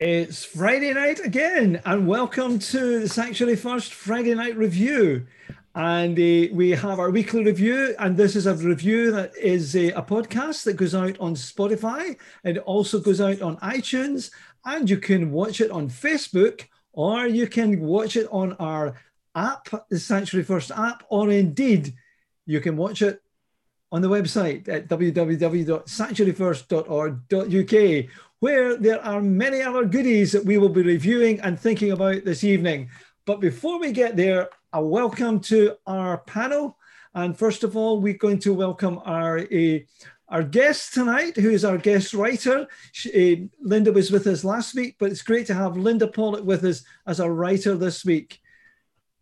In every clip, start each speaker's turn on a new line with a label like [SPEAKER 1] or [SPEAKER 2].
[SPEAKER 1] It's Friday night again, and welcome to the Sanctuary First Friday Night Review. And uh, we have our weekly review, and this is a review that is a, podcast that goes out on Spotify. It also goes out on iTunes, and you can watch it on Facebook, or you can watch it on our app, the Sanctuary First app, or indeed you can watch it on the website at www.sanctuaryfirst.org.uk where there are many other goodies that we will be reviewing and thinking about this evening. But before we get there, a welcome to our panel. And first of all, we're going to welcome our uh, our guest tonight, who is our guest writer. She, uh, Linda was with us last week, but it's great to have Linda Pollock with us as a writer this week.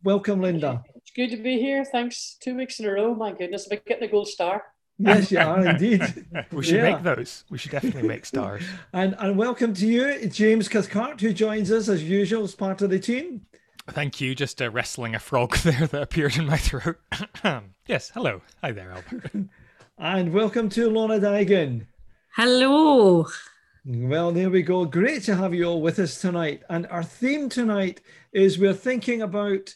[SPEAKER 1] Welcome, Linda.
[SPEAKER 2] It's good to be here. Thanks. Two weeks in a row. My goodness, I'm getting the gold star.
[SPEAKER 1] Yes, you are indeed.
[SPEAKER 3] we should yeah. make those. We should definitely make stars.
[SPEAKER 1] and and welcome to you, James Cathcart, who joins us as usual as part of the team.
[SPEAKER 3] Thank you. Just uh, wrestling a frog there that appeared in my throat. yes, hello. Hi there, Albert.
[SPEAKER 1] and welcome to Lorna Digan.
[SPEAKER 4] Hello.
[SPEAKER 1] Well, there we go. Great to have you all with us tonight. And our theme tonight is we're thinking about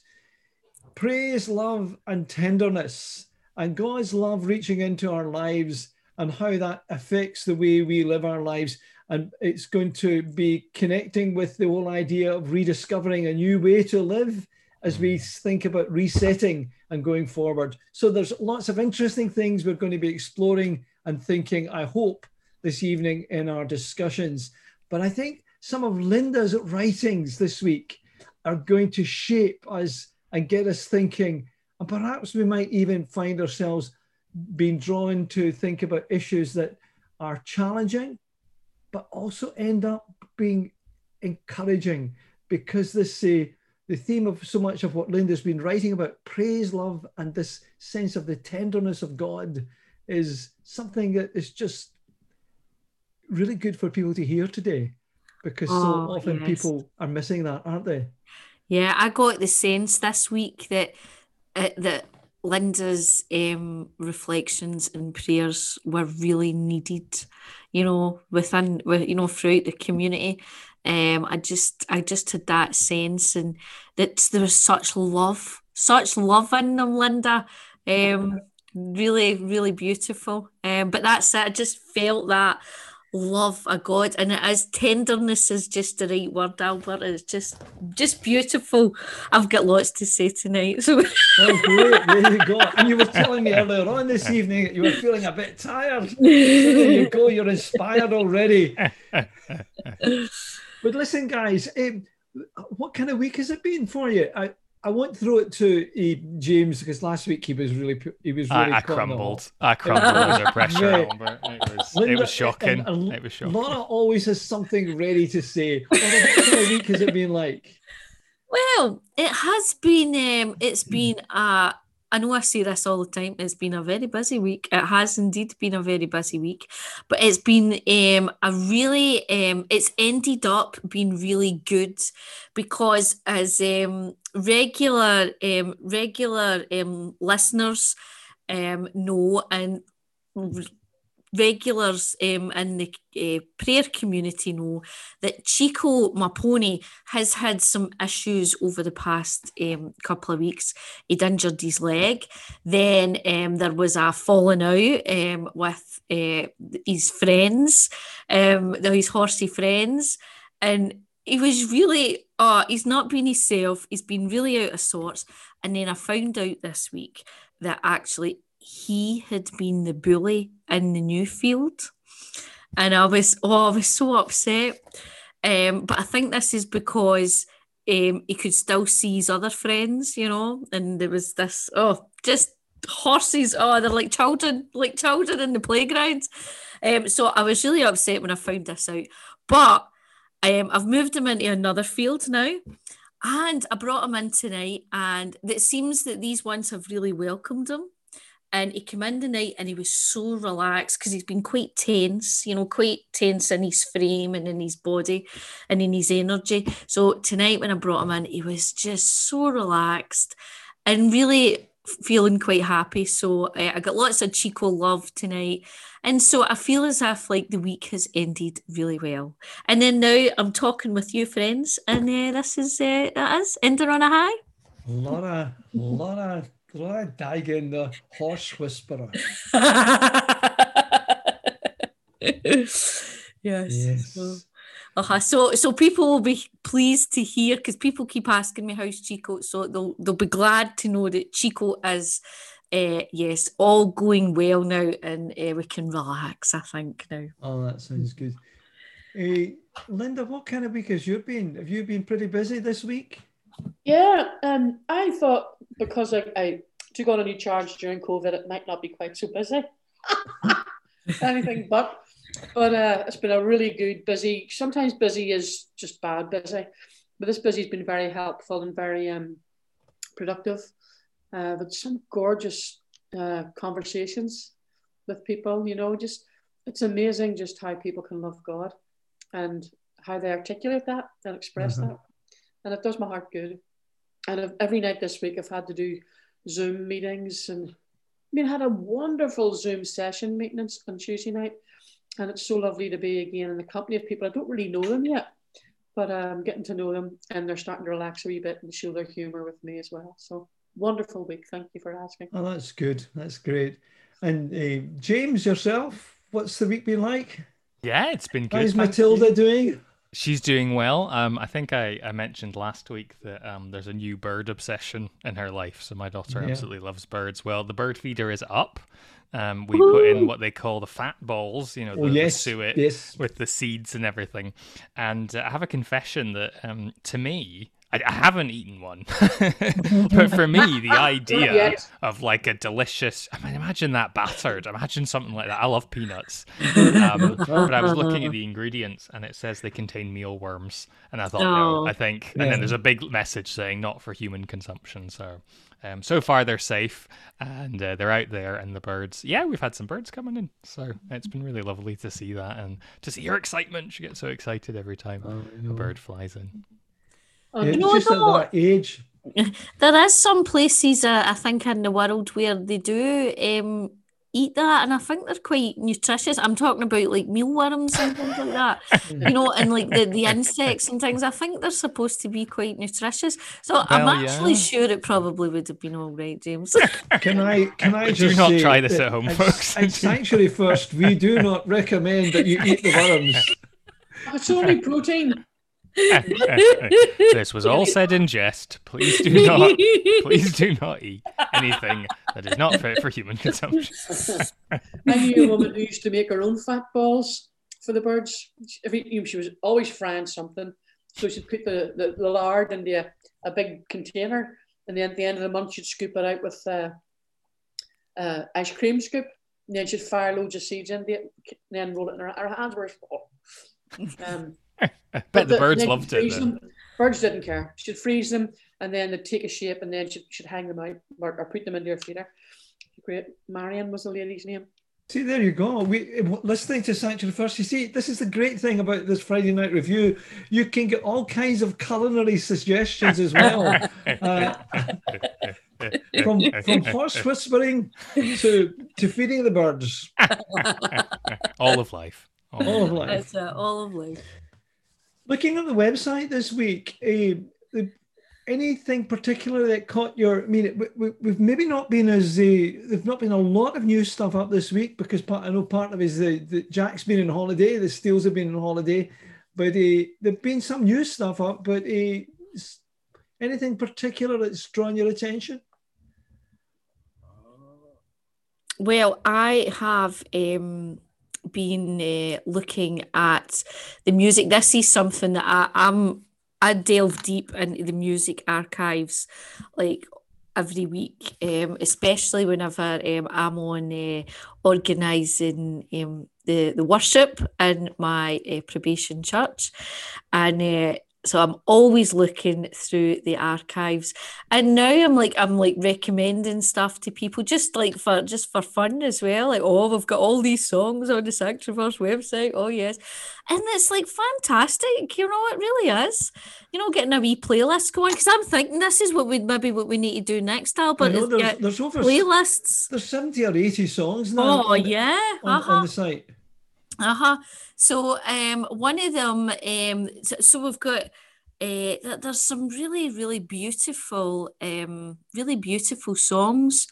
[SPEAKER 1] praise, love, and tenderness and God's love reaching into our lives and how that affects the way we live our lives. And it's going to be connecting with the whole idea of rediscovering a new way to live as we mm. think about resetting and going forward. So there's lots of interesting things we're going to be exploring and thinking, I hope, this evening in our discussions. But I think some of Linda's writings this week are going to shape us and get us thinking and perhaps we might even find ourselves being drawn to think about issues that are challenging, but also end up being encouraging because this uh, the theme of so much of what Linda's been writing about praise, love, and this sense of the tenderness of God is something that is just really good for people to hear today because oh, so often yes. people are missing that, aren't they?
[SPEAKER 4] Yeah, I got the sense this week that uh, that Linda's um, reflections and prayers were really needed, you know, within, you know, throughout the community. Um, I just, I just had that sense, and that there was such love, such love in them, Linda. Um, really, really beautiful. Um, but that's it. I just felt that love a God, and it is tenderness is just the right word, Albert. It's just just beautiful. I've got lots to say tonight. So
[SPEAKER 1] oh, great, there you go. And you were telling me earlier on this evening that you were feeling a bit tired. So there you go. You're inspired already. but listen, guys. Um, what kind of week has it been for you? I, I won't throw it to uh, James because last week he was really he was really.
[SPEAKER 3] I, I crumbled. I crumbled under pressure. It was, Linda, it was shocking. And, and it was shocking.
[SPEAKER 1] Laura always has something ready to say. What kind of week has it been like?
[SPEAKER 4] Well, it has been. Um, It's been. I know I say this all the time. It's been a very busy week. It has indeed been a very busy week, but it's been um, a really. Um, it's ended up being really good because as um, regular um, regular um, listeners um, know and regulars um, in the uh, prayer community know that Chico, my pony, has had some issues over the past um, couple of weeks. He'd injured his leg. Then um, there was a falling out um, with uh, his friends, um, his horsey friends. And he was really, oh, he's not been himself. He's been really out of sorts. And then I found out this week that actually he had been the bully in the new field. And I was, oh, I was so upset. Um, but I think this is because um, he could still see his other friends, you know, and there was this, oh, just horses. Oh, they're like children, like children in the playground. Um, so I was really upset when I found this out. But um, I've moved him into another field now. And I brought him in tonight, and it seems that these ones have really welcomed him. And he came in the night and he was so relaxed because he's been quite tense, you know, quite tense in his frame and in his body and in his energy. So tonight when I brought him in, he was just so relaxed and really feeling quite happy. So uh, I got lots of Chico love tonight. And so I feel as if like the week has ended really well. And then now I'm talking with you friends and uh, this is uh, that is ending on a high.
[SPEAKER 1] A lot of, lot of, lot of Digan the horse whisperer.
[SPEAKER 4] yes.
[SPEAKER 1] Yes.
[SPEAKER 4] So, uh-huh. so so people will be pleased to hear because people keep asking me how's Chico. So they'll they'll be glad to know that Chico is uh, yes, all going well now and uh, we can relax, I think now.
[SPEAKER 1] Oh, that sounds good. Uh, Linda, what kind of week has you been? Have you been pretty busy this week?
[SPEAKER 2] Yeah, um, I thought because I, I took on a new charge during COVID, it might not be quite so busy. Anything but. But uh, it's been a really good busy. Sometimes busy is just bad busy, but this busy has been very helpful and very um, productive. Uh, with some gorgeous uh, conversations with people. You know, just it's amazing just how people can love God and how they articulate that and express
[SPEAKER 1] Mhm.
[SPEAKER 2] that, and it does my heart good. And every night this week, I've had to do Zoom meetings and I mean, I had a wonderful Zoom session meeting on, on Tuesday night, and it's so lovely to be again in the company of people. I don't really know them yet, but I'm getting to know them, and they're starting to relax a wee bit and show their humour with me as well. So wonderful week. Thank you for asking.
[SPEAKER 1] Oh, that's good. That's great. And uh, James, yourself, what's the week been like?
[SPEAKER 3] Yeah, it's been good.
[SPEAKER 1] How's Matilda
[SPEAKER 3] you.
[SPEAKER 1] doing?
[SPEAKER 3] She's doing well. Um, I think I, I mentioned last week that um, there's a new bird obsession in her life. So my daughter
[SPEAKER 1] Yeah.
[SPEAKER 3] absolutely loves birds. Well, the bird feeder is up. Um, we put in what they call the fat balls, you know, the,
[SPEAKER 1] Oh,
[SPEAKER 3] the suet
[SPEAKER 1] Yes.
[SPEAKER 3] with the seeds and everything. And uh, I have a confession that um, to me, I, I haven't eaten one, but for me, the idea
[SPEAKER 2] yet.
[SPEAKER 3] of like a delicious, I mean, imagine that battered. Imagine something like that. I love peanuts, um, but I was looking at the ingredients and it says they contain mealworms, and I thought,
[SPEAKER 4] Oh.
[SPEAKER 3] no, I think, and
[SPEAKER 1] Yeah.
[SPEAKER 3] then there's a big message saying not for human consumption. So. Um, so far they're safe and uh, they're out there and the birds yeah we've had some birds coming in so it's been really lovely to see that and to see her excitement she gets so excited every time a bird flies in
[SPEAKER 2] Um,
[SPEAKER 1] Yeah,
[SPEAKER 4] No,
[SPEAKER 1] just
[SPEAKER 4] no.
[SPEAKER 1] at that age.
[SPEAKER 4] There is some places uh, I think in the world where they do um, eat that, and I think they're quite nutritious. I'm talking about like mealworms and things like that, you know, and like the, the insects and things. I think they're supposed to be quite nutritious. So I'm actually
[SPEAKER 3] yeah.
[SPEAKER 4] sure it probably would have been all right, James.
[SPEAKER 1] Can I can I
[SPEAKER 3] Do
[SPEAKER 1] just
[SPEAKER 3] not
[SPEAKER 1] say
[SPEAKER 3] try this at home, folks.
[SPEAKER 1] In Sanctuary First, we do not recommend that you eat the worms.
[SPEAKER 2] it's only protein.
[SPEAKER 3] this was all said in jest please do not please do not eat anything that is not fit for human consumption
[SPEAKER 2] I knew a woman who used to make her own fat balls for the birds. Every, she was always frying something. So she'd put the, the, the lard in the, a big container, and then at the end of the month, she'd scoop it out with uh, uh, ice cream scoop. And then she'd fire loads of seeds in it, and then roll it in her, her hands. Were um,
[SPEAKER 3] I bet the birds
[SPEAKER 2] then
[SPEAKER 3] loved
[SPEAKER 2] she'd
[SPEAKER 3] it
[SPEAKER 2] them. Birds didn't care. She'd freeze them, and then they'd take a shape, and then she'd, she'd hang them out or, or put them into her feeder. Great. Marion was the lady's name.
[SPEAKER 1] See, there you go. We listening to Sanctuary First. You see, this is the great thing about this Friday night review. You can get all kinds of culinary suggestions as well, uh, from from horse whispering to to feeding the birds.
[SPEAKER 3] all of life all
[SPEAKER 1] All
[SPEAKER 3] of
[SPEAKER 1] of
[SPEAKER 3] life.
[SPEAKER 1] life.
[SPEAKER 4] That's uh, all of life.
[SPEAKER 1] Looking at the website this week, uh, the, anything particular that caught your? I mean, we, we've maybe not been as uh, there's not been a lot of new stuff up this week because part, I know part of it is the, the Jack's been on holiday, the Steels have been on holiday, but uh, there've been some new stuff up. But uh, anything particular that's drawn your attention?
[SPEAKER 4] Well, I have um, been uh, looking at the music. This is something that I, I'm I delve deep into the music archives, like every week, um, especially whenever um, I'm on uh, organising um, the the worship in my uh, probation church, and uh, so I'm always looking through the archives, and now I'm like I'm like recommending stuff to people just like for just for fun as well. Like, oh, we've got all these songs on the Sanctuary First website. Oh yes, and it's like fantastic. You know, it really is. You know, getting a wee playlist going because I'm thinking this is what we maybe what we need to do next, Albert.
[SPEAKER 1] know, there's- there's over-
[SPEAKER 4] playlists.
[SPEAKER 1] There's 70 or 80 songs now
[SPEAKER 4] Oh
[SPEAKER 1] on,
[SPEAKER 4] yeah,
[SPEAKER 1] on,
[SPEAKER 4] uh-huh.
[SPEAKER 1] on the site.
[SPEAKER 4] Uh-huh. So um one of them um so, we've got uh, there's some really really beautiful um really beautiful songs.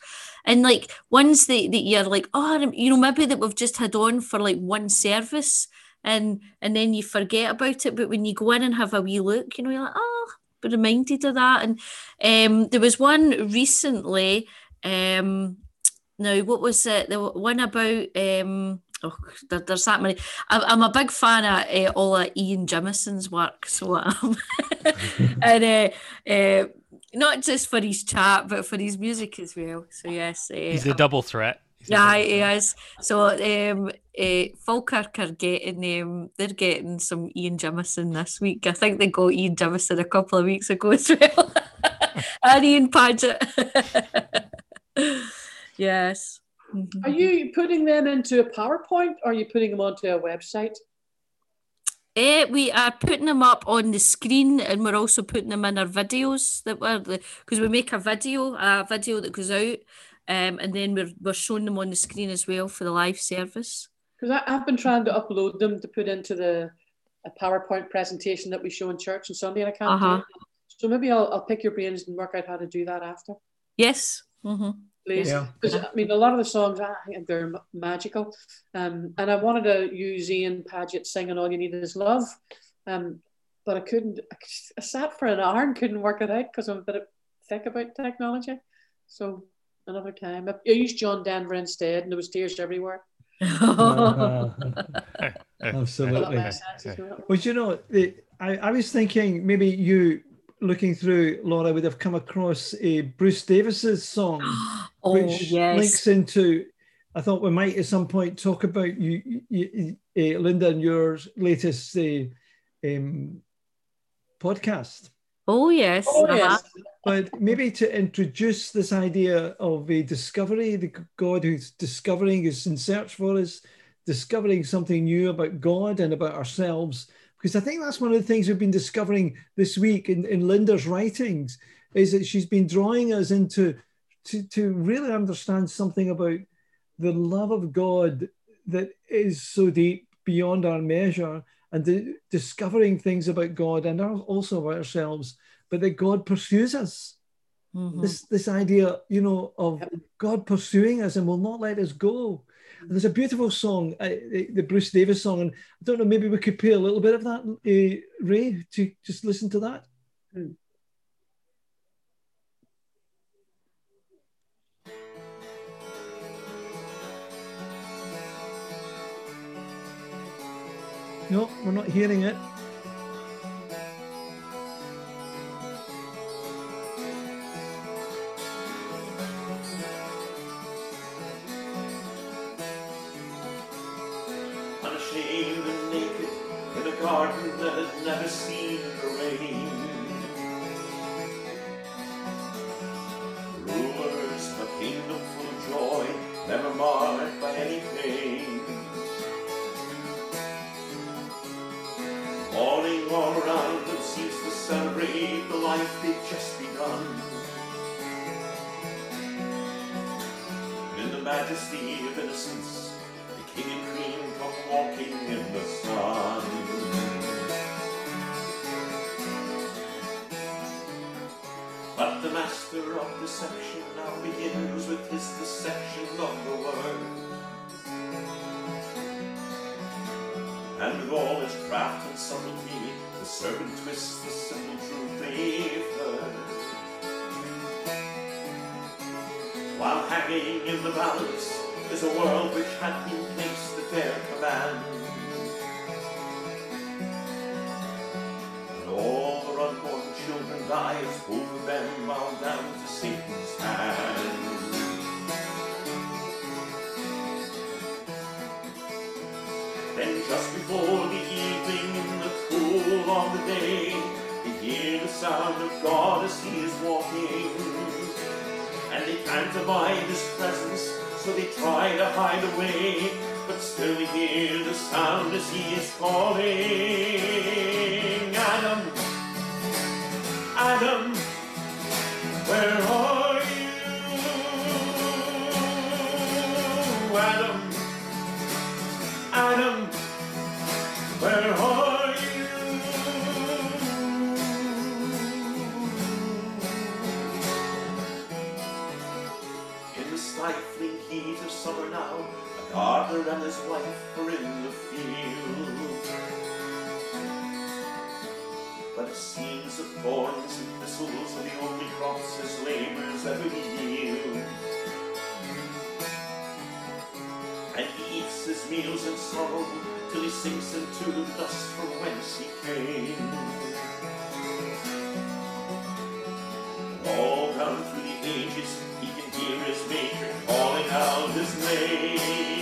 [SPEAKER 4] And like ones that, that you're like oh you know maybe that we've just had on for like one service and and then you forget about it. But when you go in and have a wee look you know you're like oh be reminded of that. And um there was one recently um now what was it? The one about um Oh, there, there's that many. I'm, I'm a big fan of uh, all of Ian Jimison's work, so um, and uh, uh, not just for his chat, but for his music as well. So yes, uh,
[SPEAKER 3] He's a double threat.
[SPEAKER 4] Yeah, he is. So um, uh, Falkirk are getting um, they're getting some Ian Jimison this week. I think they got Ian Jimison a couple of weeks ago as well, and Ian Paget. yes. Mhm.
[SPEAKER 2] Are you putting them into a PowerPoint or are you putting them onto a website?
[SPEAKER 4] Eh, we are putting them up on the screen and we're also putting them in our videos that were because we make a video, a video that goes out, um, and then we're we're showing them on the screen as well for the live service.
[SPEAKER 2] Because I've been trying to upload them to put into the a PowerPoint presentation that we show in church on Sunday, and I can't
[SPEAKER 4] Uh-huh.
[SPEAKER 2] do it. So maybe I'll, I'll pick your brains and work out how to do that after,
[SPEAKER 4] Yes. hmm
[SPEAKER 2] please.
[SPEAKER 1] Yeah.
[SPEAKER 2] Because I mean, a lot of the songs I think they're magical, um, and I wanted to use Ian Paget singing "All You Need Is Love," um, but I couldn't. I sat for an hour and couldn't work it out because I'm a bit thick about technology. So another time, I, I used John Denver instead, and there was tears everywhere.
[SPEAKER 1] Uh, absolutely.
[SPEAKER 2] makes sense as well.
[SPEAKER 1] Well, you know, the, I, I was thinking maybe you looking through Laura would have come across a Bruce Davis's song,
[SPEAKER 4] oh
[SPEAKER 1] which
[SPEAKER 4] yes.
[SPEAKER 1] links into. I thought we might at some point talk about you, you uh, Linda, and your latest uh, um, podcast.
[SPEAKER 4] Oh yes.
[SPEAKER 2] Oh,
[SPEAKER 4] uh-huh.
[SPEAKER 2] yes.
[SPEAKER 1] But maybe to introduce this idea of a discovery, the God who's discovering, is in search for us, discovering something new about God and about ourselves. Because I think that's one of the things we've been discovering this week in, in Linda's writings, is that she's been drawing us into to, to really understand something about the love of God that is so deep beyond our measure and di- discovering things about God and our- also about ourselves, but that God pursues us.
[SPEAKER 4] Mhm.
[SPEAKER 1] This this idea, you know, of
[SPEAKER 2] Yep.
[SPEAKER 1] God pursuing us and will not let us go. And there's a beautiful song, uh, the Bruce Davis song, and I don't know, maybe we could play a little bit of that, uh, Ray, to just listen to that.
[SPEAKER 2] Hmm.
[SPEAKER 1] No, we're not hearing it.
[SPEAKER 5] Never seen the rain. Rulers of a kingdom full of joy, never marred by any pain. Morning all around them seems to celebrate the life they've just begun. In the majesty of innocence, the king and queen come walking in the sun. Master of deception now begins with his deception of the word. And with all his craft and subtlety, the serpent twists the simple truth heard. While hanging in the balance is a world which had been placed at their command. Both of them bow down to. Then just before before the evening in the cool of the day. They hear the sound of God as He is walking. And they can't abide His presence, so they try to hide away. But still they hear the sound as He is calling. Adam, Adam, where are you? Adam, Adam, where are you? In the stifling heat of summer now, a gardener and his wife are in the field. But it seems that thorns and thistles are the only crops his labors ever yield. And he eats his meals in sorrow till he sinks into the dust from whence he came. All down through the ages he can hear his maker calling out his name.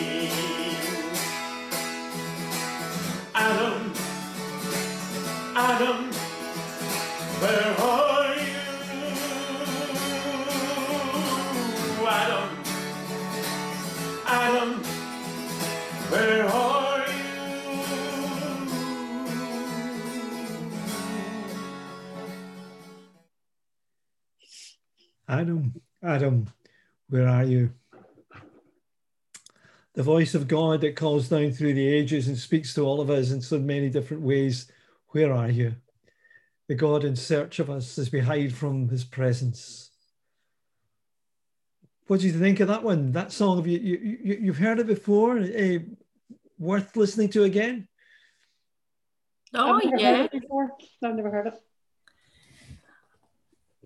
[SPEAKER 5] Where are you? Adam, Adam, where are you?
[SPEAKER 1] Adam, Adam, where are you? The voice of God that calls down through the ages and speaks to all of us in so many different ways. Where are you? The God in search of us as we hide from his presence. What do you think of that one? That song, have you, you, you you've heard it before? Uh, worth listening to again?
[SPEAKER 4] Oh
[SPEAKER 2] I've never
[SPEAKER 4] yeah,
[SPEAKER 2] heard it before. I've never heard it.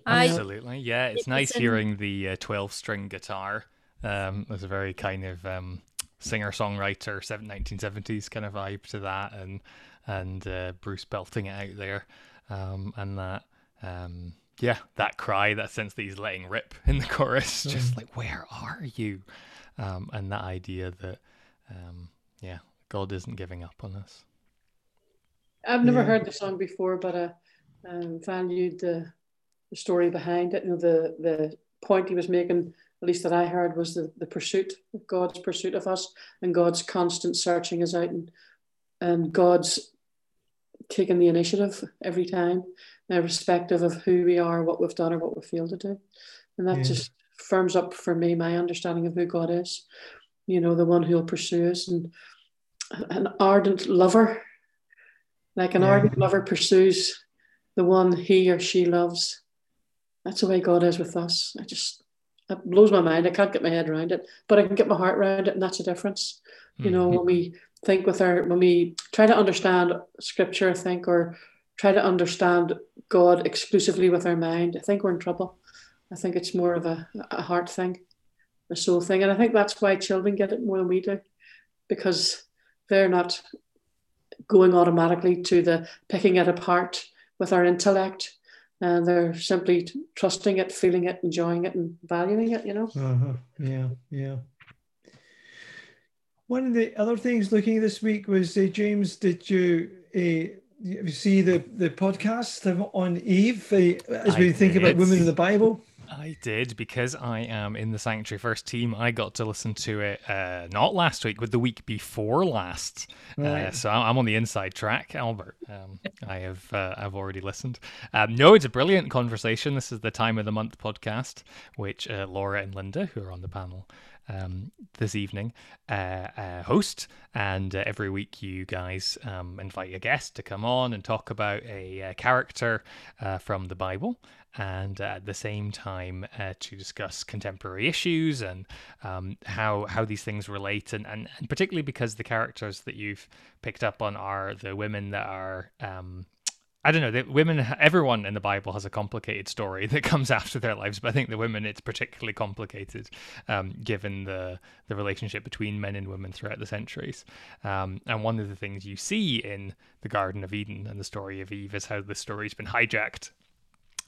[SPEAKER 3] Absolutely, yeah. It's
[SPEAKER 4] It's
[SPEAKER 3] nice hearing the uh, twelve-string guitar. Um, there's a very kind of um, singer-songwriter, 1970s kind of vibe to that, and and uh, Bruce belting it out there, um, and that um, yeah, that cry, that sense that he's letting rip in the chorus, just like where are you, um, and that idea that um, yeah, God isn't giving up on us.
[SPEAKER 2] I've never
[SPEAKER 1] Yeah.
[SPEAKER 2] heard the song before, but I um, valued the, the story behind it. You know, the the point he was making, at least that I heard, was the, the pursuit of God's pursuit of us and God's constant searching us out and and God's taking the initiative every time, irrespective of who we are, what we've done, or what we failed to do. And that
[SPEAKER 1] Yeah.
[SPEAKER 2] just firms up for me my understanding of who God is. You know, the one who'll pursue us and an ardent lover like an
[SPEAKER 1] Yeah.
[SPEAKER 2] ardent lover pursues the one he or she loves. That's the way God is with us. I just it blows my mind. I can't get my head around it, but I can get my heart around it, and that's a difference. You know, when we mm-hmm. Think with our when we try to understand scripture, I think, or try to understand God exclusively with our mind, I think we're in trouble. I think it's more of a, a heart thing, a soul thing. And I think that's why children get it more than we do, because they're not going automatically to the picking it apart with our intellect. And they're simply trusting it, feeling it, enjoying it, and valuing it, you know.
[SPEAKER 1] Uh-huh. Yeah, yeah. One of the other things looking this week was, uh, James, did you uh, see the, the podcast on Eve uh, as we
[SPEAKER 3] I
[SPEAKER 1] think about women in the Bible?
[SPEAKER 3] I did because I am in the Sanctuary First team. I got to listen to it uh, not last week, but the week before last. Uh, so I'm I'm on the inside track, Albert. Um, I have uh, I've already listened. Um, no, it's a brilliant conversation. This is the time of the month podcast, which uh, Laura and Linda, who are on the panel um, this evening, uh, uh, host. And uh, every week, you guys um, invite a guest to come on and talk about a, uh character uh, from the Bible and uh, at the same time to discuss contemporary issues and um, how how these things relate and, and, and particularly because the characters that you've picked up on are the women that are um, I don't know. The women, everyone in the Bible has a complicated story that comes after their lives, but I think the women, it's particularly complicated, um, given the the relationship between men and women throughout the centuries. Um, and one of the things you see in the Garden of Eden and the story of Eve is how the story's been hijacked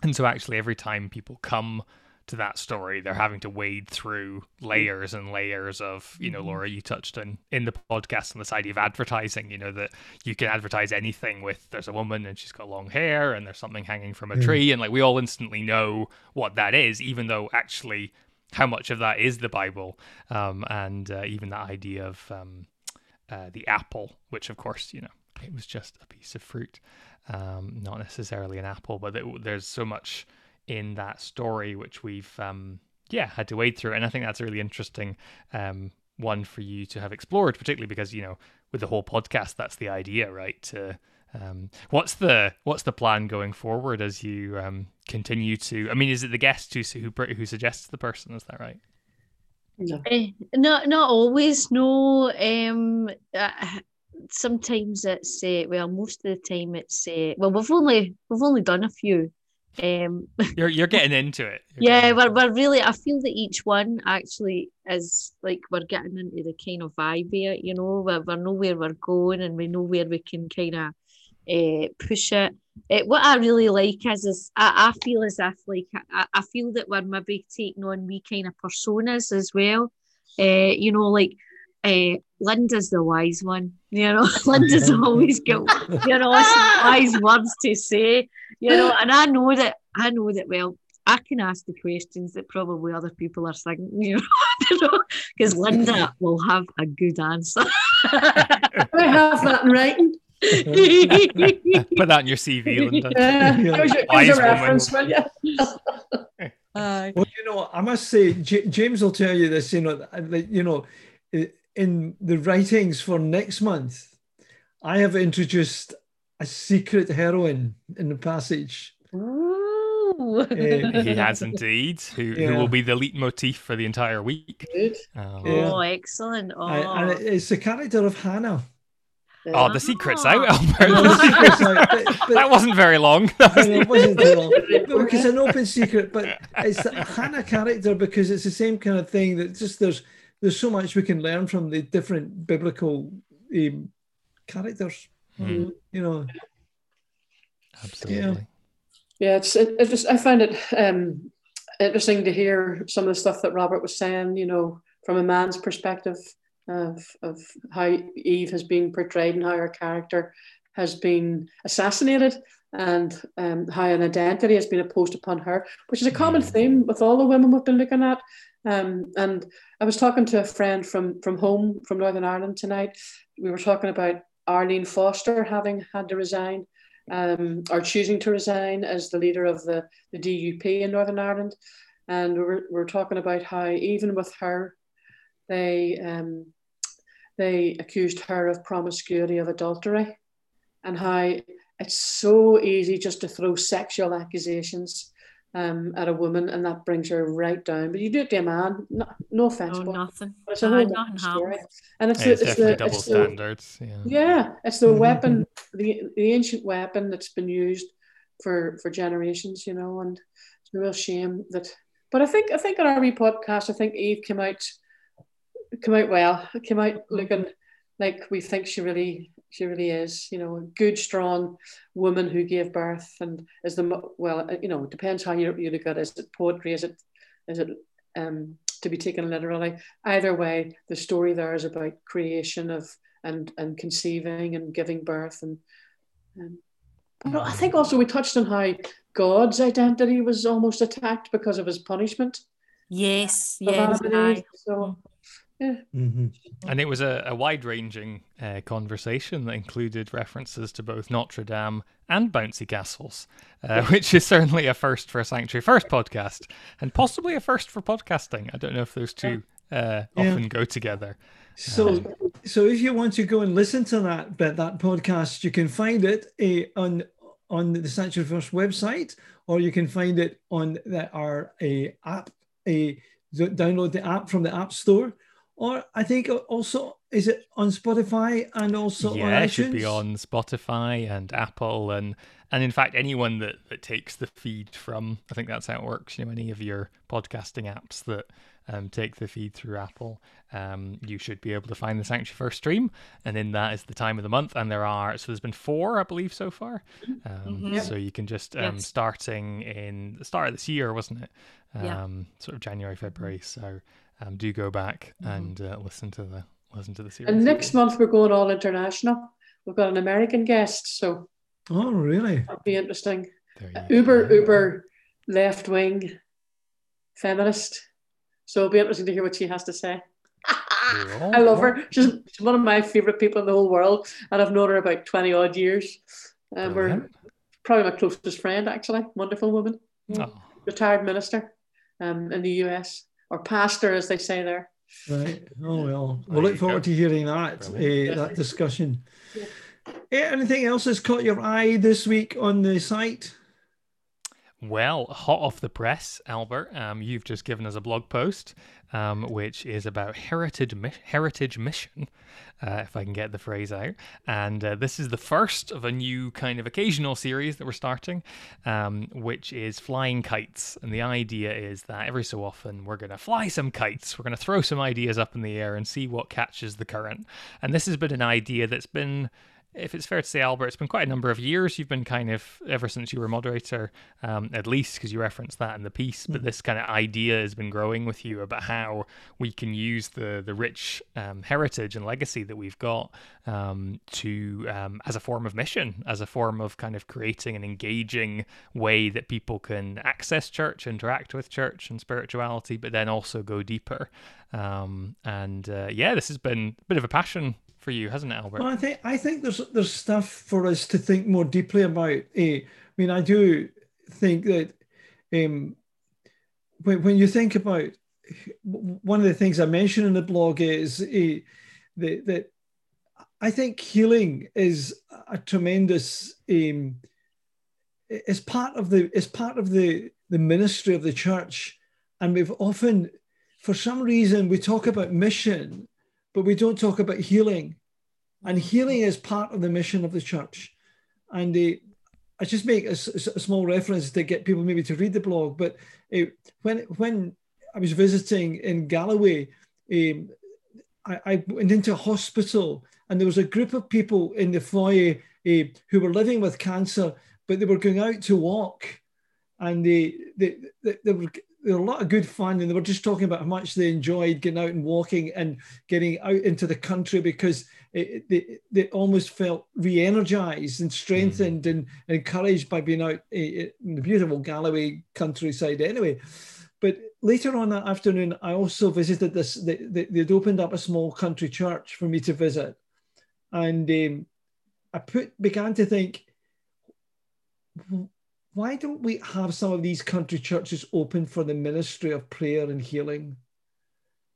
[SPEAKER 3] and so, actually, every time people come to that story. They're having to wade through layers and layers of, you know,
[SPEAKER 2] Mm-hmm.
[SPEAKER 3] Laura, you touched on in the podcast on this idea of advertising, you know, that you can advertise anything with there's a woman and she's got long hair and there's something hanging from a tree. And like we all instantly know what that is, even though actually how much of that is the Bible. Um, and uh, even that idea of um, uh, the apple, which of course, you know, it was just a piece of fruit, um, not necessarily an apple, but it, there's so much in that story which we've um yeah had to wade through and i think that's a really interesting um one for you to have explored particularly because you know with the whole podcast that's the idea right to um what's the what's the plan going forward as you um continue to i mean is it the guest who who, who suggests the person is that right
[SPEAKER 2] No.
[SPEAKER 4] Eh, not not always. No. Um. Uh, sometimes it's uh, well, most of the time it's uh, well, we've only we've only done a few. Um.
[SPEAKER 3] you're you're getting into it You're
[SPEAKER 4] yeah, we're,
[SPEAKER 3] it.
[SPEAKER 4] we're really. I feel that each one actually is like we're getting into the kind of vibe here. You know, we we know where we're going and we know where we can kind of uh, push it. Uh, what I really like is, is I, I feel as if like I, I feel that we're maybe taking on we kind of personas as well. Uh, you know, like uh, Linda's the wise one. You know, Linda's always got you know some wise words to say. You know, and I know that I know that well. I can ask the questions that probably other people are thinking, you know, because Linda will have a good answer.
[SPEAKER 2] I have that in writing.
[SPEAKER 3] put that in your cv linda
[SPEAKER 2] Yeah.
[SPEAKER 1] Yeah.
[SPEAKER 2] Here's your,
[SPEAKER 3] Wise
[SPEAKER 2] your
[SPEAKER 3] woman.
[SPEAKER 2] reference, will you?
[SPEAKER 4] Aye.
[SPEAKER 1] Well, you know, I must say, J- James will tell you this. You know, that you know, i- in the writings for next month, I have introduced a secret heroine in the passage.
[SPEAKER 4] Ooh.
[SPEAKER 1] Eh,
[SPEAKER 3] he has indeed who, who will be the leitmotif for the entire week um,
[SPEAKER 1] Yeah.
[SPEAKER 4] Oh, excellent. Oh,
[SPEAKER 1] I- and it's the character of Hannah.
[SPEAKER 3] oh the secret's
[SPEAKER 4] Ah.
[SPEAKER 3] out
[SPEAKER 1] I know the
[SPEAKER 3] albert
[SPEAKER 1] secret's out, but- but-
[SPEAKER 3] that wasn't very long
[SPEAKER 1] I know, it wasn't too long, but because an open secret. But it's the Hannah character because it's the same kind of thing that just there's there's so much we can learn from the different biblical um, characters.
[SPEAKER 3] Hmm.
[SPEAKER 1] You know,
[SPEAKER 3] absolutely
[SPEAKER 2] Yeah, yeah it's it, it just I find it um, interesting to hear some of the stuff that Robert was saying. You know, from a man's perspective of of how Eve has been portrayed and how her character has been assassinated, and um, how an identity has been imposed upon her, which is a common
[SPEAKER 3] Mm.
[SPEAKER 2] theme with all the women we've been looking at. Um, and I was talking to a friend from from home from Northern Ireland tonight. We were talking about Arlene Foster having had to resign um, or choosing to resign as the leader of the, the DUP in Northern Ireland. And we were, we were talking about how even with her, they um, they accused her of promiscuity of adultery, and how it's so easy just to throw sexual accusations um, at a woman, and that brings her right down. But you do it to a man, no, no offense,
[SPEAKER 4] no,
[SPEAKER 2] but
[SPEAKER 4] nothing.
[SPEAKER 2] but it's a
[SPEAKER 4] Aye,
[SPEAKER 2] whole
[SPEAKER 4] nothing
[SPEAKER 2] story. And it's,
[SPEAKER 3] it's
[SPEAKER 2] the, it's,
[SPEAKER 3] definitely
[SPEAKER 2] the,
[SPEAKER 3] double
[SPEAKER 2] it's the,
[SPEAKER 3] standards yeah
[SPEAKER 2] yeah, it's the weapon, the the ancient weapon that's been used for for generations, you know, and it's a real shame that. But I think I think on our wee podcast, I think Eve came out came out well. Came out looking like we think she really she really is. You know, a good, strong woman who gave birth and is the well, uh, you know, it depends how you you look at it. Is it poetry? Is it is it um to be taken literally? Either way, the story there is about creation of and and conceiving and giving birth and um, and but I think also we touched on how God's identity was almost attacked because of his punishment.
[SPEAKER 4] Yes, yes.
[SPEAKER 2] Adam and
[SPEAKER 4] aye.
[SPEAKER 2] Eve. So
[SPEAKER 1] Mhm.
[SPEAKER 3] And it was a, a wide ranging uh, conversation that included references to both Notre Dame and bouncy castles, uh, which is certainly a first for a Sanctuary First podcast, and possibly a first for podcasting. I don't know if those two uh,
[SPEAKER 1] Yeah.
[SPEAKER 3] often go together.
[SPEAKER 1] So, so if you want to go and listen to that that, that podcast, you can find it uh, on on the Sanctuary First website, or you can find it on the, our a app. A download the app from the App Store, or I think also is it on Spotify and also
[SPEAKER 3] yeah,
[SPEAKER 1] on
[SPEAKER 3] it should be on Spotify and Apple and and in fact, anyone that, that takes the feed from, I think that's how it works, you know, any of your podcasting apps that um, take the feed through Apple, um, you should be able to find the Sanctuary First stream. And in that is the time of the month. And there are, so there's been four, I believe, so far. Um,
[SPEAKER 4] Mhm.
[SPEAKER 3] So you can just, um,
[SPEAKER 4] Yes.
[SPEAKER 3] starting in the start of this year, wasn't it?
[SPEAKER 4] Yeah.
[SPEAKER 3] Um, Sort of January, February. So um, do go back
[SPEAKER 4] Mhm.
[SPEAKER 3] and uh, listen to the listen to the series.
[SPEAKER 2] And next month we're going all international. We've got an American guest, so
[SPEAKER 1] Oh, really?
[SPEAKER 2] that'll be interesting.
[SPEAKER 3] There you
[SPEAKER 2] Uber,
[SPEAKER 3] go.
[SPEAKER 2] uber, left wing, feminist. So it'll be interesting to hear what she has to say. I love her. She's, she's one of my favorite people in the whole world, and I've known her about twenty odd years. And we're probably my closest friend, actually. Wonderful woman,
[SPEAKER 3] Oh,
[SPEAKER 2] retired minister um, in the US, or pastor, as they say there.
[SPEAKER 1] Right. Oh well. We'll look forward to hearing that uh, that discussion. Eh, anything else that's caught your eye this week on the site?
[SPEAKER 3] Well, hot off the press, Albert, um, you've just given us a blog post, um, which is about heritage mi- heritage mission, uh, if I can get the phrase out. And uh, this is the first of a new kind of occasional series that we're starting, um, which is flying kites. And the idea is that every so often we're going to fly some kites. We're going to throw some ideas up in the air and see what catches the current. And this has been an idea that's been if it's fair to say, Albert, it's been quite a number of years. You've been kind of ever since you were moderator, um, at least because you referenced that in the piece. But this kind of idea has been growing with you about how we can use the the rich um, heritage and legacy that we've got um, to um, as a form of mission, as a form of kind of creating an engaging way that people can access church, interact with church and spirituality, but then also go deeper. Um, and uh, yeah, this has been a bit of a passion for you, hasn't it, Albert?
[SPEAKER 1] Well, I think I think there's there's stuff for us to think more deeply about. Eh, I mean, I do think that um, when when you think about one of the things I mentioned in the blog is eh, that that I think healing is a tremendous um, is part of the is part of the the ministry of the church, and we've often, for some reason, we talk about mission, but we don't talk about healing, and healing is part of the mission of the church, and uh, I just make a small reference to get people maybe to read the blog, but uh, when when I was visiting in Galloway. Um, I, I went into a hospital and there was a group of people in the foyer uh, who were living with cancer, but they were going out to walk and they, they, they, they were there were a lot of good fun and they were just talking about how much they enjoyed getting out and walking and getting out into the country because it, they, they almost felt re-energized and strengthened and encouraged by being out eh, in the beautiful Galloway countryside anyway. But later on that afternoon, I also visited this. They, they, they'd opened up a small country church for me to visit, and um, I put began to think, "W- why don't we have some of these country churches open for the ministry of prayer and healing,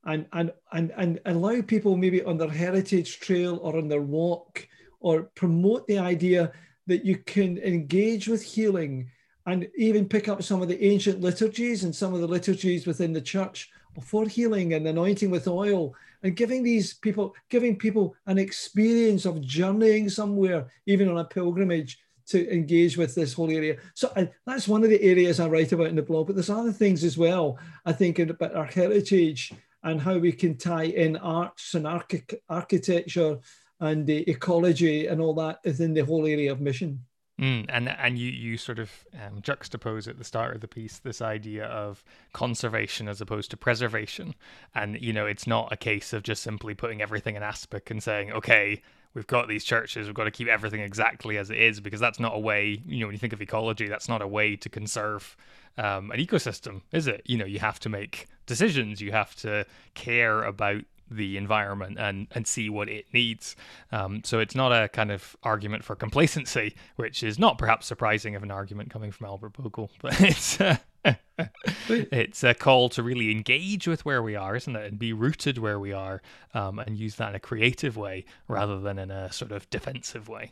[SPEAKER 1] and and and and allow people maybe on their heritage trail or on their walk, or promote the idea that you can engage with healing and even pick up some of the ancient liturgies and some of the liturgies within the church for healing and anointing with oil and giving these people giving people an experience of journeying somewhere even on a pilgrimage to engage with this whole area. So I, that's one of the areas i write about in the blog but there's other things as well i think about our heritage and how we can tie in arts and archi- architecture and the ecology and all that within the whole area of mission
[SPEAKER 3] Mm, and and you you sort of um, juxtapose at the start of the piece this idea of conservation as opposed to preservation, and you know it's not a case of just simply putting everything in aspic and saying okay we've got these churches we've got to keep everything exactly as it is because that's not a way you know when you think of ecology that's not a way to conserve um, an ecosystem is it? You know you have to make decisions. You have to care about the environment and and see what it needs. Um, so it's not a kind of argument for complacency, which is not perhaps surprising of an argument coming from Albert Bogle, but it's. Uh, it's a call to really engage with where we are, isn't it? And be rooted where we are, um, and use that in a creative way rather than in a sort of defensive way.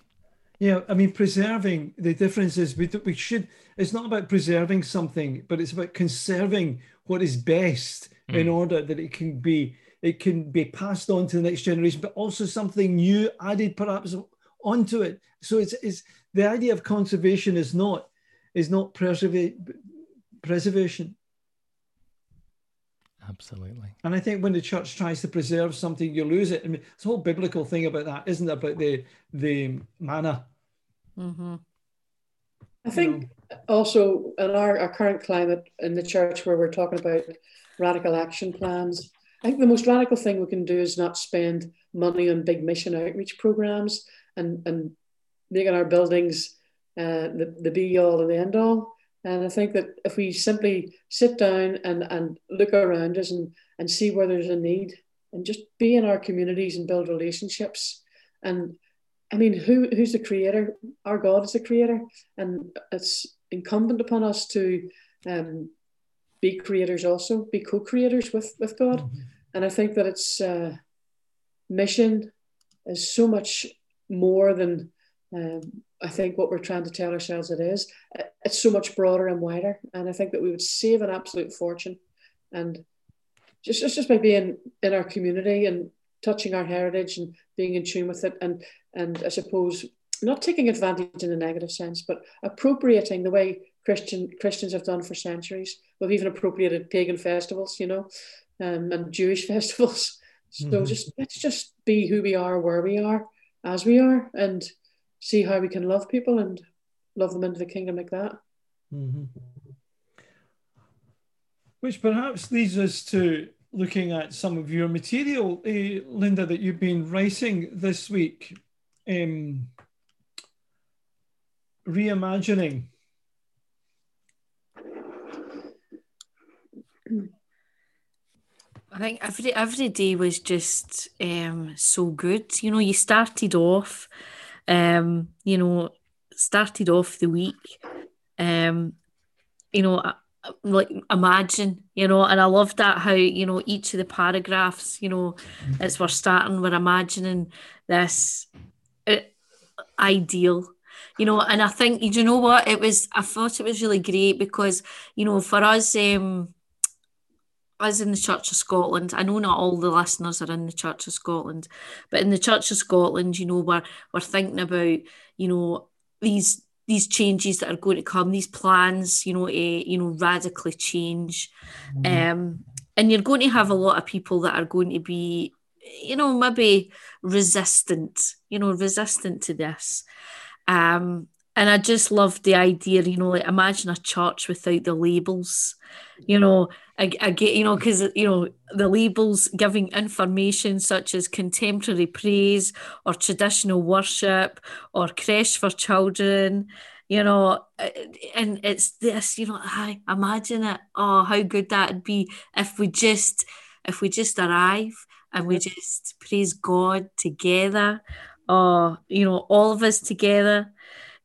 [SPEAKER 1] Yeah, I mean, preserving the difference is we, we should, it's not about preserving something, but it's about conserving what is best in order that it can be it can be passed on to the next generation, but also something new added perhaps onto it. So it's, it's the idea of conservation is not is not preserva- preservation.
[SPEAKER 3] Absolutely.
[SPEAKER 1] And I think when the church tries to preserve something, you lose it. I mean, it's a whole biblical thing about that, isn't it? About the the manna.
[SPEAKER 4] Mm-hmm.
[SPEAKER 2] I think also in our, our current climate in the church where we're talking about radical action plans, I think the most radical thing we can do is not spend money on big mission outreach programs and, and making our buildings uh, the, the be all and the end all. And I think that if we simply sit down and, and look around us and, and see where there's a need and just be in our communities and build relationships. And I mean, who, who's the creator? Our God is the creator. And it's incumbent upon us to um, be creators also, be co creators with, with God. Mm-hmm. And I think that it's uh, mission is so much more than um, I think what we're trying to tell ourselves it is. It's so much broader and wider, and I think that we would save an absolute fortune, and just just, just by being in our community and touching our heritage and being in tune with it, and and I suppose not taking advantage in a negative sense, but appropriating the way Christian Christians have done for centuries. We've even appropriated pagan festivals, you know, um, and Jewish festivals. So mm-hmm. just let's just be who we are, where we are, as we are, and see how we can love people and love them into the kingdom like that.
[SPEAKER 1] Mm-hmm. Which perhaps leads us to looking at some of your material, uh, Linda, that you've been writing this week. Um, reimagining.
[SPEAKER 4] I think every every day was just um, so good. You know, you started off um, you know, started off the week, um, you know, like imagine, you know, and I love that how, you know, each of the paragraphs, you know, as we're starting, we're imagining this uh, ideal you know and i think you know what it was i thought it was really great because you know for us um us in the Church of Scotland, I know not all the listeners are in the Church of Scotland, but in the Church of Scotland, you know, we're we're thinking about, you know, these these changes that are going to come, these plans, you know, to, you know, radically change. Mm. Um, and you're going to have a lot of people that are going to be, you know, maybe resistant, you know, resistant to this. Um, and I just love the idea, you know, like imagine a church without the labels, you know, I, I get, you know, because, you know, the labels giving information such as contemporary praise or traditional worship or creche for children, you know, uh, and it's this, you know, I imagine it. Oh, how good that'd be if we just, if we just arrive and we just praise God together. Oh, you know, all of us together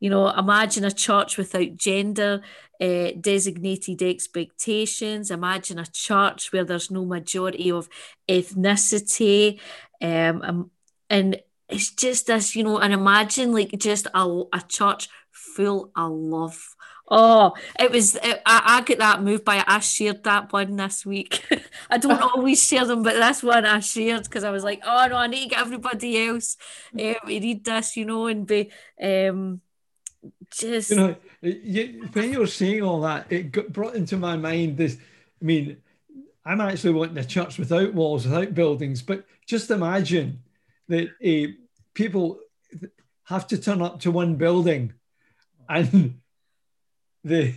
[SPEAKER 4] you know, imagine a church without gender uh, designated expectations. Imagine a church where there's no majority of ethnicity. Um, um, and it's just this, you know, and imagine like just a, a church full of love. Oh, it was. It, I, I get that moved by. I shared that one this week. I don't always share them, but this one I shared because I was like, oh no, I need to get everybody else um, to read this, you know, and be um, just
[SPEAKER 1] you know you, when you were saying all that it got brought into my mind this i mean i'm actually wanting a church without walls without buildings but just imagine that uh, people have to turn up to one building and the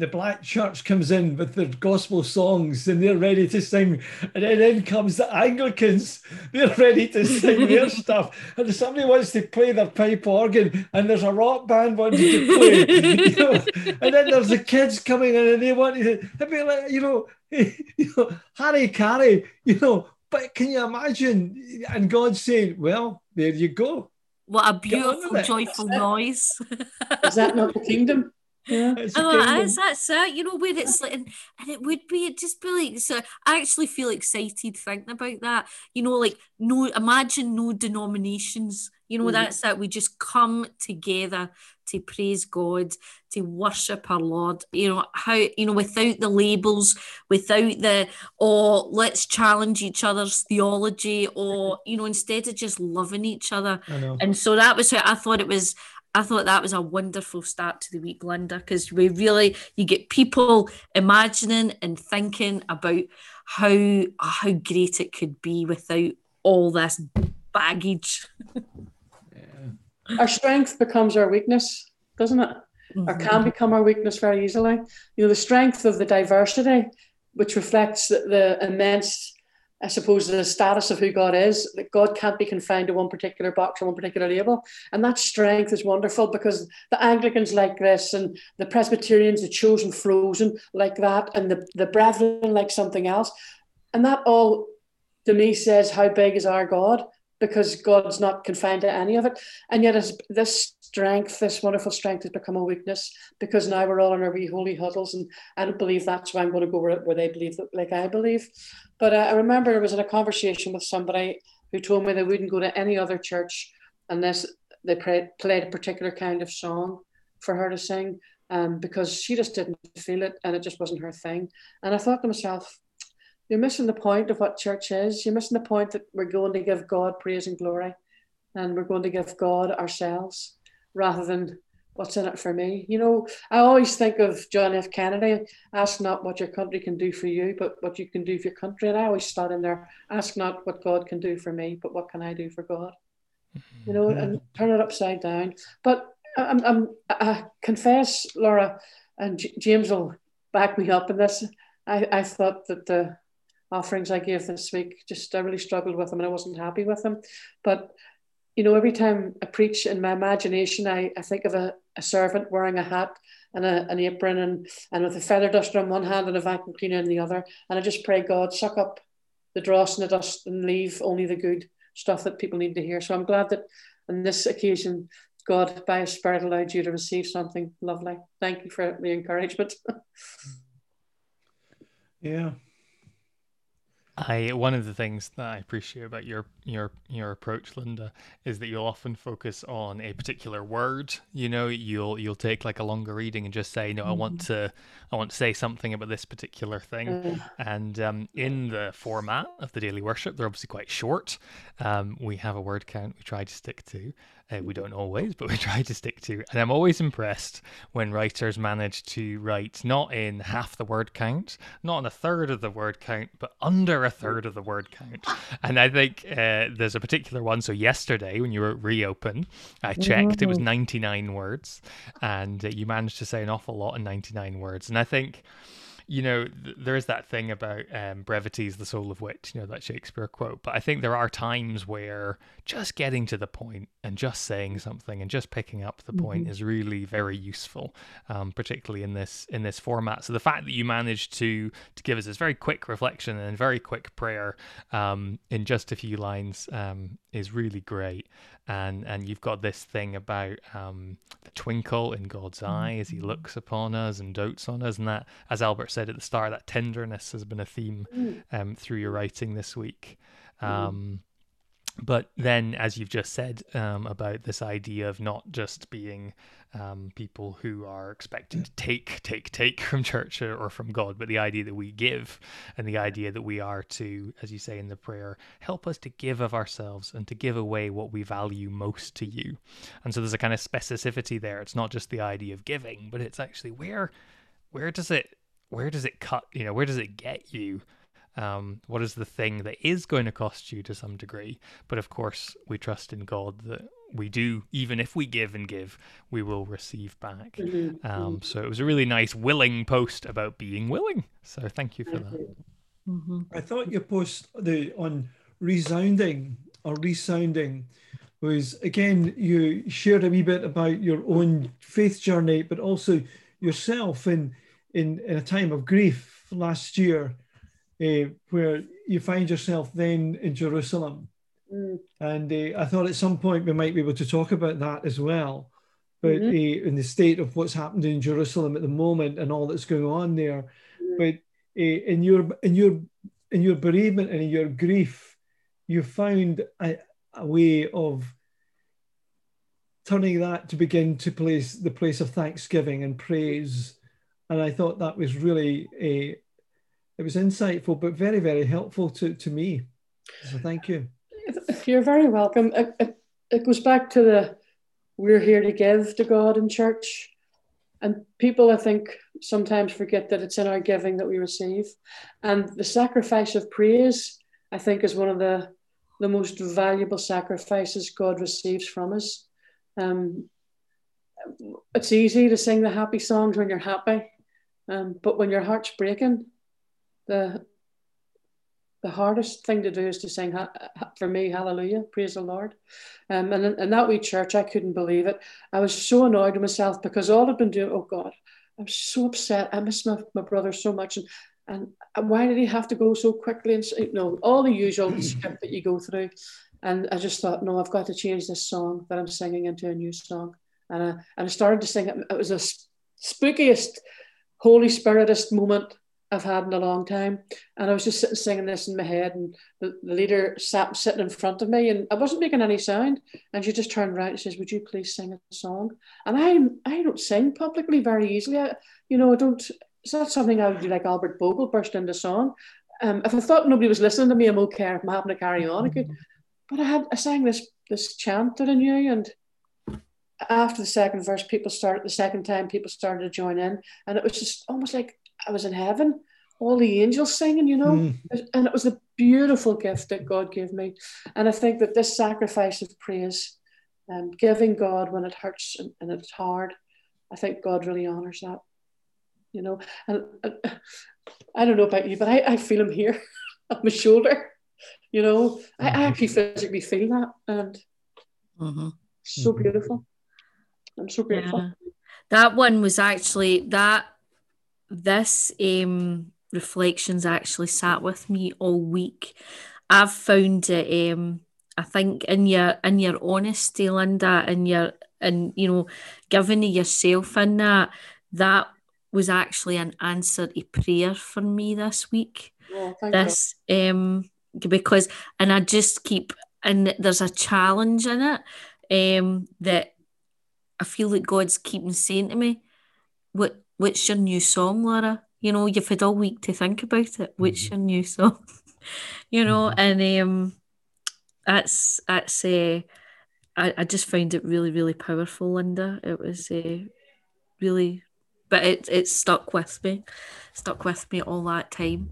[SPEAKER 1] the black church comes in with their gospel songs and they're ready to sing. And then in comes the Anglicans, they're ready to sing their stuff. And if somebody wants to play their pipe organ and there's a rock band wanting to play. you know? And then there's the kids coming in and they want to, be like, you know, you know, Harry Carey, you know, but can you imagine? And God saying, well, there you go.
[SPEAKER 4] What a beautiful, joyful noise.
[SPEAKER 2] Is that not the kingdom? Yeah.
[SPEAKER 1] It's
[SPEAKER 4] I
[SPEAKER 1] a
[SPEAKER 4] know,
[SPEAKER 1] kingdom.
[SPEAKER 4] that's, that's it, you know, where it's like, and, and it would be, it'd just be like, so I actually feel excited thinking about that. You know, like, no, imagine no denominations. You know,
[SPEAKER 2] Mhm.
[SPEAKER 4] that's that. We just come together to praise God, to worship our Lord. You know, how, you know, without the labels, without the, or let's challenge each other's theology, or, you know, instead of just loving each other.
[SPEAKER 1] I know.
[SPEAKER 4] And so that was how I thought it was. I thought that was a wonderful start to the week, Linda, because we really you get people imagining and thinking about how how great it could be without all this baggage.
[SPEAKER 1] Yeah.
[SPEAKER 2] Our strength becomes our weakness, doesn't it? Or
[SPEAKER 4] Mhm.
[SPEAKER 2] can become our weakness very easily. You know, the strength of the diversity, which reflects the, the immense, I suppose, the status of who God is, that God can't be confined to one particular box or one particular label. And that strength is wonderful because the Anglicans like this, and the Presbyterians, the chosen frozen like that, and the, the brethren like something else. And that all, to me, says how big is our God because God's not confined to any of it. And yet, as this strength, this wonderful strength, has become a weakness because now we're all in our wee holy huddles. And I don't believe that's why I'm going to go where, where they believe, that, like I believe. But uh, I remember I was in a conversation with somebody who told me they wouldn't go to any other church unless they played, played a particular kind of song for her to sing um, because she just didn't feel it and it just wasn't her thing. And I thought to myself, you're missing the point of what church is. You're missing the point that we're going to give God praise and glory and we're going to give God ourselves rather than what's in it for me. You know, I always think of John F. Kennedy ask not what your country can do for you, but what you can do for your country. And I always start in there ask not what God can do for me, but what can I do for God? You know, and mm-hmm. turn it upside down. But I'm, I'm, I confess, Laura, and J- James will back me up in this. I, I thought that the offerings I gave this week, just I really struggled with them and I wasn't happy with them. But you know, every time I preach in my imagination, I, I think of a, a servant wearing a hat and a, an apron and, and with a feather duster on one hand and a vacuum cleaner in the other. And I just pray, God, suck up the dross and the dust and leave only the good stuff that people need to hear. So I'm glad that on this occasion, God, by His Spirit, allowed you to receive something lovely. Thank you for the encouragement.
[SPEAKER 1] Yeah.
[SPEAKER 3] I one of the things that I appreciate about your your your approach, Linda, is that you'll often focus on a particular word. You know, you'll you'll take like a longer reading and just say, no, I want to I want to say something about this particular thing.
[SPEAKER 2] Mm.
[SPEAKER 3] And um, in the format of the daily worship, they're obviously quite short. Um, we have a word count we try to stick to. Uh, we don't always, but we try to stick to. And I'm always impressed when writers manage to write not in half the word count, not in a third of the word count, but under a third of the word count. And I think uh, there's a particular one. So yesterday, when you were at reopen, I checked, it was 99 words, and uh, you managed to say an awful lot in 99 words. And I think you know, th- there is that thing about um, brevity is the soul of wit, you know, that Shakespeare quote. But I think there are times where just getting to the point and just saying something and just picking up the point is really very useful, um, particularly in this in this format. So the fact that you managed to to give us this very quick reflection and very quick prayer um, in just a few lines um, is really great. And and you've got this thing about um, the twinkle in God's eye as He looks upon us and dotes on us, and that, as Albert said at the start, that tenderness has been a theme um, through your writing this week. Um, but then, as you've just said um, about this idea of not just being um, people who are expected to take, take, take from church or, from God, but the idea that we give and the idea that we are to, as you say in the prayer, help us to give of ourselves and to give away what we value most to you. And so there's a kind of specificity there. It's not just the idea of giving, but it's actually where, where does it, where does it cut? You know, where does it get you? Um, what is the thing that is going to cost you to some degree? But of course we trust in god that we do. Even if we give and give we will receive back.
[SPEAKER 2] Mhm.
[SPEAKER 3] um, so it was a really nice willing post about being willing. So thank you for that.
[SPEAKER 4] Mhm.
[SPEAKER 1] I thought your post the on resounding or resounding was again you shared a wee bit about your own faith journey, but also yourself in in, in a time of grief last year, uh, where you find yourself then in Jerusalem.
[SPEAKER 2] Mm.
[SPEAKER 1] And uh, I thought at some point we might be able to talk about that as well. but
[SPEAKER 2] Mhm.
[SPEAKER 1] uh, in the state of what's happened in Jerusalem at the moment and all that's going on there.
[SPEAKER 2] Mhm.
[SPEAKER 1] But uh, in your in your in your bereavement and in your grief, you found a, a way of turning that to begin to place the place of thanksgiving and praise. And I thought that was really a it was insightful, but very very helpful to to me. So thank you.
[SPEAKER 2] You're very welcome. It, it, it goes back to the we're here to give to God in church. And people, I think, sometimes forget that it's in our giving that we receive. And the sacrifice of praise, I think, is one of the, the most valuable sacrifices God receives from us. Um, it's easy to sing the happy songs when you're happy, um, but when your heart's breaking, the the hardest thing to do is to sing for me hallelujah praise the lord. Um, and in, that wee church i couldn't believe it. I was so annoyed with myself because all i'd been doing oh god i'm so upset. I miss my, my brother so much. And and why did he have to go so quickly? And you know all the usual script that you go through. And i just thought no i've got to change this song that i'm singing into a new song. And i, and I started to sing it. It was the spookiest holy spiritist moment I've had in a long time. And I was just sitting singing this in my head, and the, the leader sat sitting in front of me, and I wasn't making any sound. And she just turned around and says, "Would you please sing a song?" And I I don't sing publicly very easily. I, you know, I don't. It's not something I would do like Albert Bogle burst into song. Um, if I thought nobody was listening to me, I'm okay. If I'm having to carry on, I could. But I had I sang this this chant that I knew, and after the second verse, people started the second time people started to join in, and it was just almost like I was in heaven, all the angels singing, you know,
[SPEAKER 1] Mm.
[SPEAKER 2] and it was a beautiful gift that God gave me. And I think that this sacrifice of praise, um, giving God when it hurts and, and it's hard, I think God really honors that, you know. And, and I don't know about you, but I, I feel him here on my shoulder, you know. I, I actually physically feel that, and
[SPEAKER 4] Mhm.
[SPEAKER 2] it's so
[SPEAKER 1] Mhm.
[SPEAKER 2] beautiful. I'm so grateful.
[SPEAKER 4] Yeah. That one was actually that this um reflections actually sat with me all week. I've found it um I think in your in your honesty, Linda, in your and you know, giving yourself in that, that was actually an answer to prayer for me this week
[SPEAKER 2] Oh, thank you.
[SPEAKER 4] this um because and I just keep and there's a challenge in it um that I feel like God's keeping saying to me, What what's your new song, Laura? You know, you've had all week to think about it. What's
[SPEAKER 1] Mhm.
[SPEAKER 4] your new song? you know,
[SPEAKER 1] Mhm.
[SPEAKER 4] and um that's that's uh I, I just found it really, really powerful, Linda. It was uh, really but it it stuck with me. Stuck with me all that time.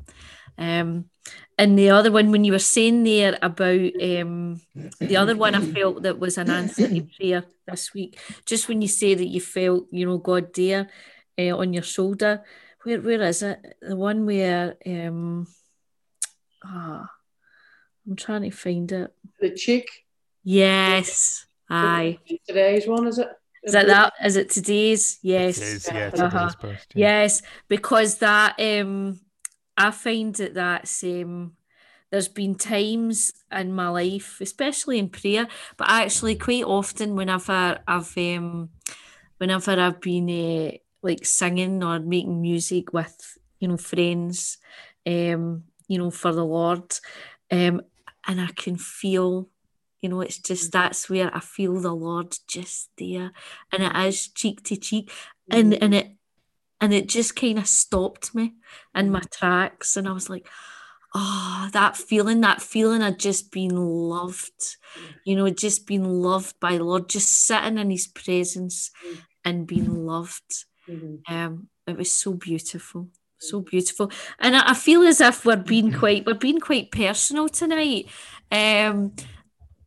[SPEAKER 4] Um, and the other one, when you were saying there about um, the other one, I felt that was an answer to prayer this week. Just when you say that you felt, you know, God there uh, on your shoulder. Where where is it? The one where um, ah, I'm trying to find it.
[SPEAKER 2] The cheek.
[SPEAKER 4] Yes, aye.
[SPEAKER 2] Today's one, is it?
[SPEAKER 4] Is that that? Is it today's? Yes.
[SPEAKER 3] It is, yeah,
[SPEAKER 4] Uh-huh.
[SPEAKER 3] today's post. Yeah.
[SPEAKER 4] Yes, because that um I find that that's um there's been times in my life, especially in prayer, but actually quite often whenever I've um whenever I've been uh, like singing or making music with you know friends, um you know for the Lord, um and I can feel. You know, it's just mm-hmm. that's where I feel the Lord just there, and it is cheek to cheek, and mm-hmm. and it and it just kind of stopped me in my mm-hmm. tracks. And i was like oh that feeling that feeling of just being loved you know just being loved by the lord just sitting in his presence and being loved
[SPEAKER 2] Mhm.
[SPEAKER 4] um it was so beautiful so beautiful. And I, I feel as if we're being quite we're being quite personal tonight. Um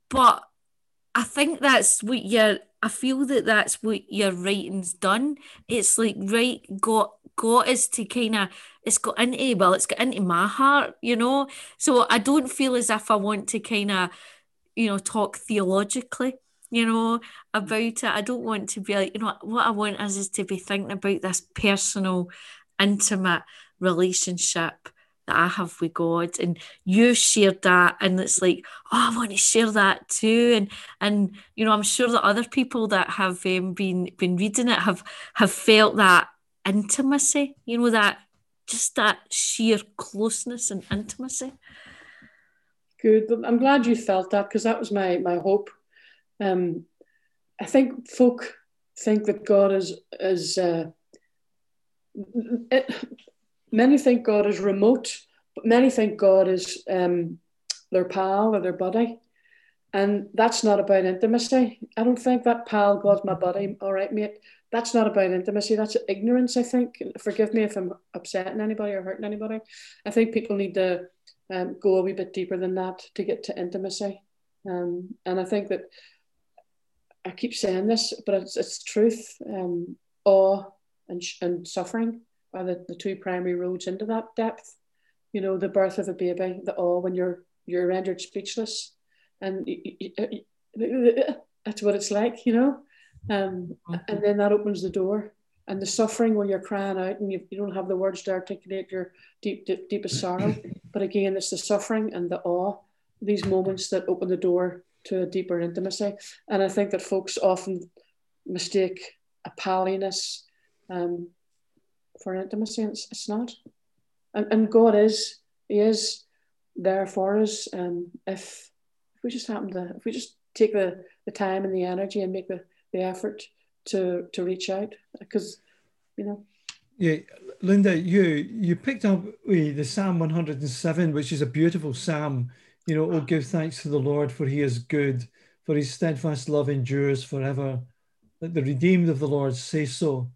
[SPEAKER 4] but i think that's what you're i feel that that's what your writing's done. It's like right got got us to kind of it's got into well it's got into my heart you know? So i don't feel as if i want to kind of you know talk theologically you know about it i don't want to be like you know what i want is, is to be thinking about this personal intimate relationship that I have with God. And you shared that, and it's like, oh, I want to share that too. And and you know, I'm sure that other people that have um, been been reading it have have felt that intimacy. You know that just that sheer closeness and intimacy.
[SPEAKER 2] Good. I'm glad you felt that because that was my my hope. Um, I think folk think that God is is uh, it, many think God is remote, but many think God is um, their pal or their buddy. And that's not about intimacy. I don't think that pal, God's my buddy, all right, mate. That's not about intimacy. That's ignorance, I think. Forgive me if I'm upsetting anybody or hurting anybody. I think people need to um, go a wee bit deeper than that to get to intimacy. Um, and I think that I keep saying this, but it's, it's truth. Um, awe and, and suffering are the, the two primary roads into that depth. You know, the birth of a baby, the awe when you're you're rendered speechless, and that's what it's like, you know. Um, mm-hmm. And then that opens the door, and the suffering when you're crying out and you, you don't have the words to articulate your deep, deep deepest sorrow. But again, it's the suffering and the awe, these moments that open the door to a deeper intimacy. And I think that folks often mistake a palliness um, for intimacy. It's, it's not. And, and God is, He is there for us. Um, if, if we just happen to, if we just take the, the time and the energy and make the, the effort to, to reach out, because, you know.
[SPEAKER 1] Yeah, Linda, you you picked up the Psalm 107, which is a beautiful psalm. You know, oh, give thanks to the Lord, for he is good, for his steadfast love endures forever. Let the redeemed of the Lord say so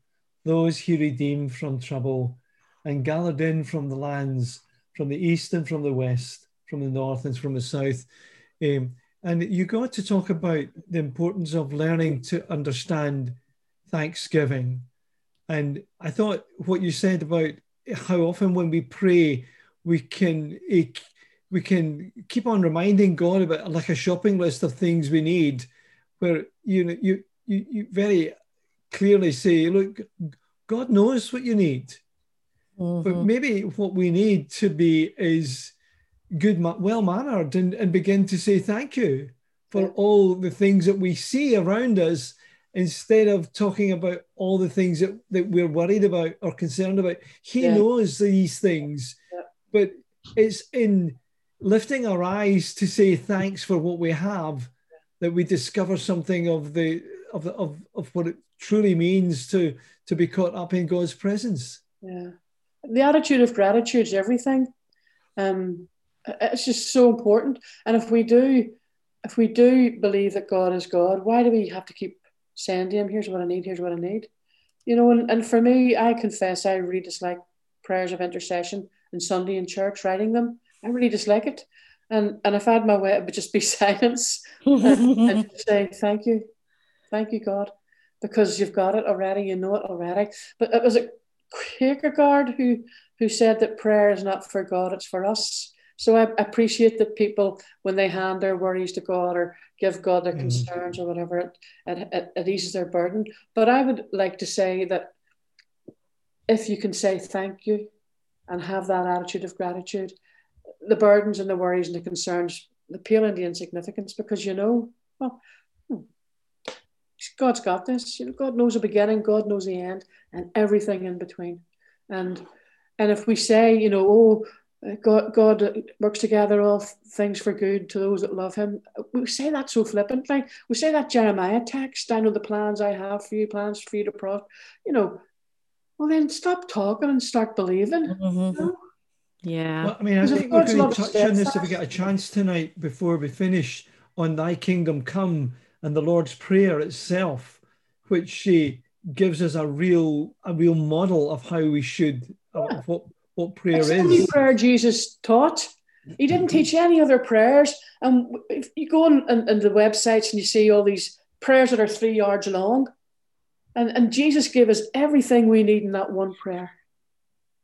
[SPEAKER 1] those he redeemed from trouble and gathered in from the lands, from the east and from the west, from the north and from the south. Um, and you got to talk about the importance of learning to understand Thanksgiving. And I thought what you said about how often when we pray, we can we can keep on reminding God about like a shopping list of things we need, where you know you you, you very clearly say, look, God knows what you need. Mm-hmm. But maybe what we need to be is good, well mannered and, and begin to say thank you for all the things that we see around us instead of talking about all the things that, that we're worried about or concerned about. He yeah. knows these things, yeah. but it's in lifting our eyes to say thanks for what we have that we discover something of the of the, of, of what it truly means to to be caught up in God's presence.
[SPEAKER 2] Yeah, the attitude of gratitude is everything. Um, it's just so important. And if we do, if we do believe that God is God, why do we have to keep saying to Him, "Here's what I need. Here's what I need"? You know, and, and for me, I confess I really dislike prayers of intercession and Sunday in church, writing them. I really dislike it. And and if I had my way, it would just be silence and, and say, "Thank you, thank you, God." because you've got it already, you know it already. But it was a Kierkegaard who who said that prayer is not for God, it's for us. So I appreciate that people, when they hand their worries to God or give God their mm concerns or whatever, it, it, it eases their burden. But I would like to say that if you can say thank you and have that attitude of gratitude, the burdens and the worries and the concerns, the pale into insignificance because you know, well, God's got this. You know, God knows the beginning, God knows the end, and everything in between. And and if we say, you know, oh, God, God works together all things for good to those that love Him, we say that so flippantly. We say that Jeremiah text. I know the plans I have for you, plans for you to prosper. You know, well then stop talking and start believing. Mm-hmm. You know?
[SPEAKER 4] Yeah.
[SPEAKER 1] Well, I mean, I think we're going to touch on this if we get a chance tonight before we finish on Thy Kingdom Come and the Lord's Prayer itself, which she gives us a real a real model of how we should uh, of what what prayer
[SPEAKER 2] it's
[SPEAKER 1] is.
[SPEAKER 2] The only prayer Jesus taught. He didn't teach any other prayers. And if you go on, on, on the websites and you see all these prayers that are three yards long, and, and Jesus gave us everything we need in that one prayer.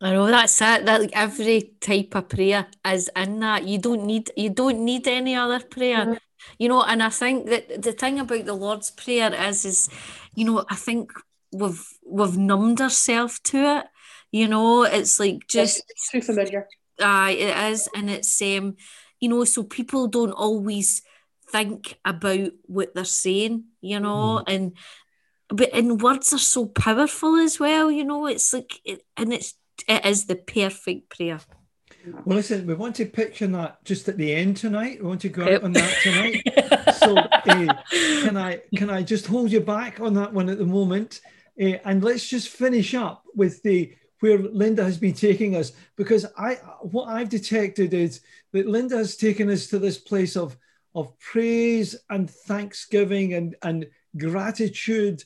[SPEAKER 4] I know that's it. That like every type of prayer is in that. You don't need you don't need any other prayer. You know, and I think that the thing about the Lord's Prayer is, is, you know, I think we've we've numbed ourselves to it. You know, it's like just
[SPEAKER 2] it's too familiar.
[SPEAKER 4] uh, it is, and it's um, you know, so people don't always think about what they're saying, you know,
[SPEAKER 1] Mm.
[SPEAKER 4] and but and words are so powerful as well, you know. It's like, it, and it's it is the perfect prayer.
[SPEAKER 1] Well, listen, we want to picture that just at the end tonight. We want to go out on that tonight. so uh, can I can I just hold you back on that one at the moment, uh, and let's just finish up with the where Linda has been taking us because I what I've detected is that Linda has taken us to this place of of praise and thanksgiving and and gratitude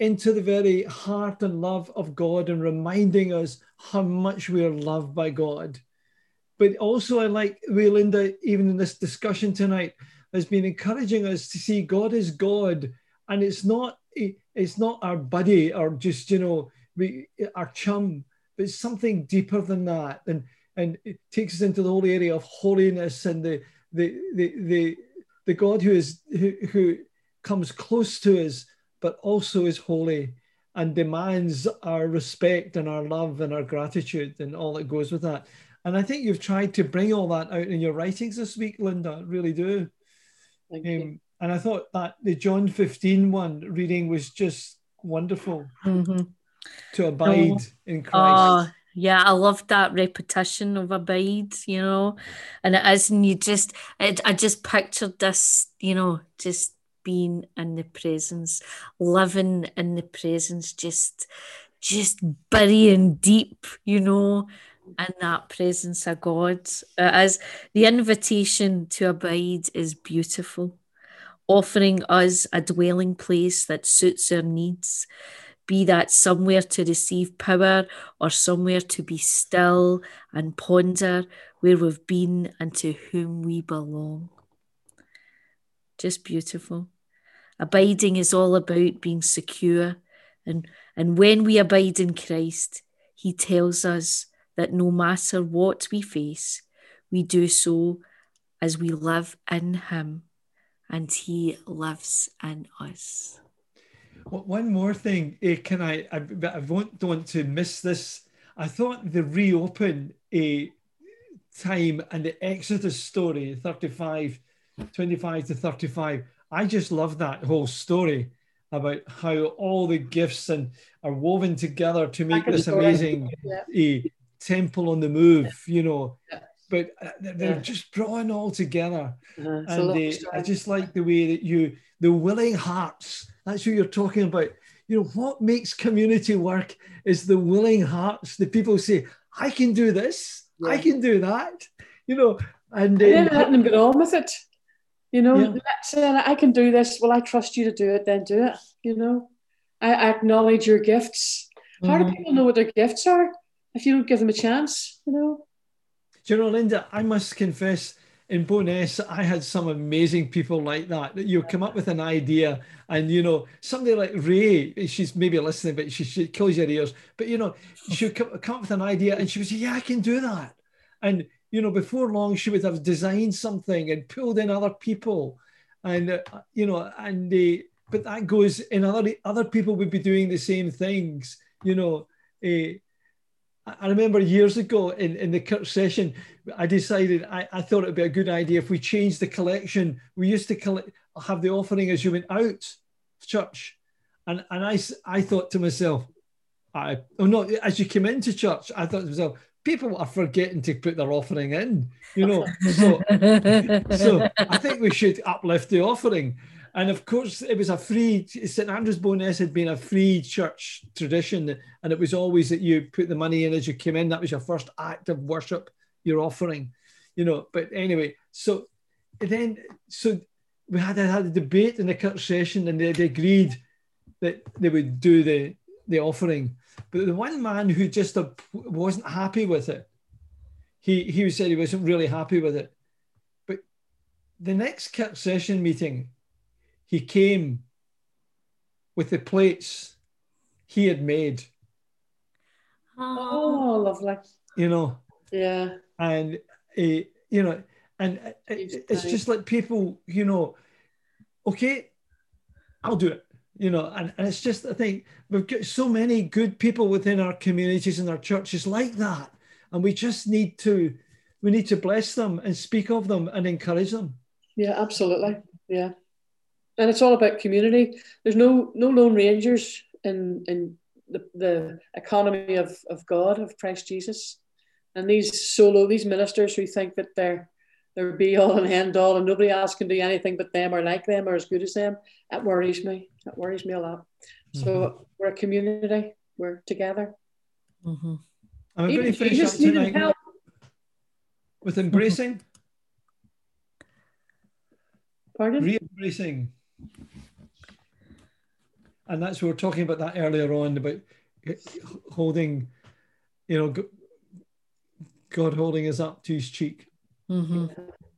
[SPEAKER 1] into the very heart and love of God and reminding us how much we are loved by God. But also, I like way Linda, even in this discussion tonight, has been encouraging us to see God as God, and it's not it's not our buddy or just you know we, our chum, but it's something deeper than that, and and it takes us into the whole area of holiness and the the the the, the God who is who, who comes close to us, but also is holy and demands our respect and our love and our gratitude and all that goes with that. And I think you've tried to bring all that out in your writings this week, Linda. Really do. Um, and I thought that the John 15 one reading was just wonderful
[SPEAKER 4] Mhm.
[SPEAKER 1] to abide in Christ.
[SPEAKER 4] Oh, yeah, I love that repetition of abide, you know, and it is, and you just, it, I just pictured this, you know, just being in the presence, living in the presence, just, just burying deep, you know, in that presence of God. As the invitation to abide is beautiful, offering us a dwelling place that suits our needs be that somewhere to receive power or somewhere to be still and ponder where we've been and to whom we belong. Just beautiful. Abiding is all about being secure. And, and when we abide in Christ, He tells us that no matter what we face, we do so as we live in Him and He lives in us.
[SPEAKER 1] Well, One more thing, eh, can I? I, I won't, don't want to miss this. I thought the reopen a time and the Exodus story, 35, 25 to 35. I just love that whole story about how all the gifts and are woven together to make this amazing
[SPEAKER 2] Yeah.
[SPEAKER 1] a temple on the move, you know.
[SPEAKER 2] Yeah.
[SPEAKER 1] But uh, they're
[SPEAKER 2] Yeah.
[SPEAKER 1] just drawn all together and
[SPEAKER 2] lovely
[SPEAKER 1] uh. I just like the way that you, the willing hearts. That's what you're talking about. You know what makes community work is the willing hearts. The people say, "I can do this. I can do that." You know, and
[SPEAKER 2] And then
[SPEAKER 1] uh,
[SPEAKER 2] letting them get on with it. You know,
[SPEAKER 1] Yeah.
[SPEAKER 2] let's say I can do this. Well, I trust you to do it. Then do it. You know, I, acknowledge your gifts. How mm-hmm.
[SPEAKER 1] do
[SPEAKER 2] people know what their gifts are if you don't give them a chance? You know.
[SPEAKER 1] Do you know, Linda, I must confess, in Bo'ness, I had some amazing people like that. That you come up with an idea, and you know, somebody like Ray, she's maybe listening, but she, she kills your ears. But you know, she would come, come up with an idea, and she would say, "Yeah, I can do that." And you know, before long, she would have designed something and pulled in other people, and uh, you know, and but that goes in other other people would be doing the same things. You know. Uh, I remember years ago in, in the Kirk session, I decided I, I thought it would be a good idea if we changed the collection. We used to collect, have the offering as you went out church. And, and I, I thought to myself, I, oh no, as you came into church, I thought to myself, people are forgetting to put their offering in, you know. So so I think we should uplift the offering. And of course, it was a free, St. Andrew's Bo'ness had been a free church tradition. And it was always that you put the money in as you came in. That was your first act of worship, your offering, you know. But anyway, so then, so we had, had a debate in the church session and they, they agreed that they would do the, the offering. But the one man who just uh, wasn't happy with it, he, he said he wasn't really happy with it But the next Kirk session meeting, he came with the plates he had made,
[SPEAKER 4] Oh,
[SPEAKER 2] Oh, lovely.
[SPEAKER 1] you know,
[SPEAKER 2] Yeah.
[SPEAKER 1] and uh, you know, and it- it's
[SPEAKER 2] nice.
[SPEAKER 1] just like people, you know, okay, I'll do it, you know, and, and it's just I think we've got so many good people within our communities and our churches like that, and we just need to we need to bless them and speak of them and encourage them.
[SPEAKER 2] Yeah, absolutely. Yeah. And it's all about community. There's no no lone rangers in in the, the economy of, of God, of Christ Jesus. And these solo, these ministers who think that they're they're be all and end all and nobody else can do anything but them or like them or as good as them, that worries me. That worries me a lot. Mm-hmm. So we're a community, we're together.
[SPEAKER 1] Mm-hmm. I'm going to finish up tonight with embracing.
[SPEAKER 2] Pardon?
[SPEAKER 1] Re-embracing. And that's what we are talking about that earlier on about holding, you know, God holding us up to his cheek.
[SPEAKER 2] Mm-hmm.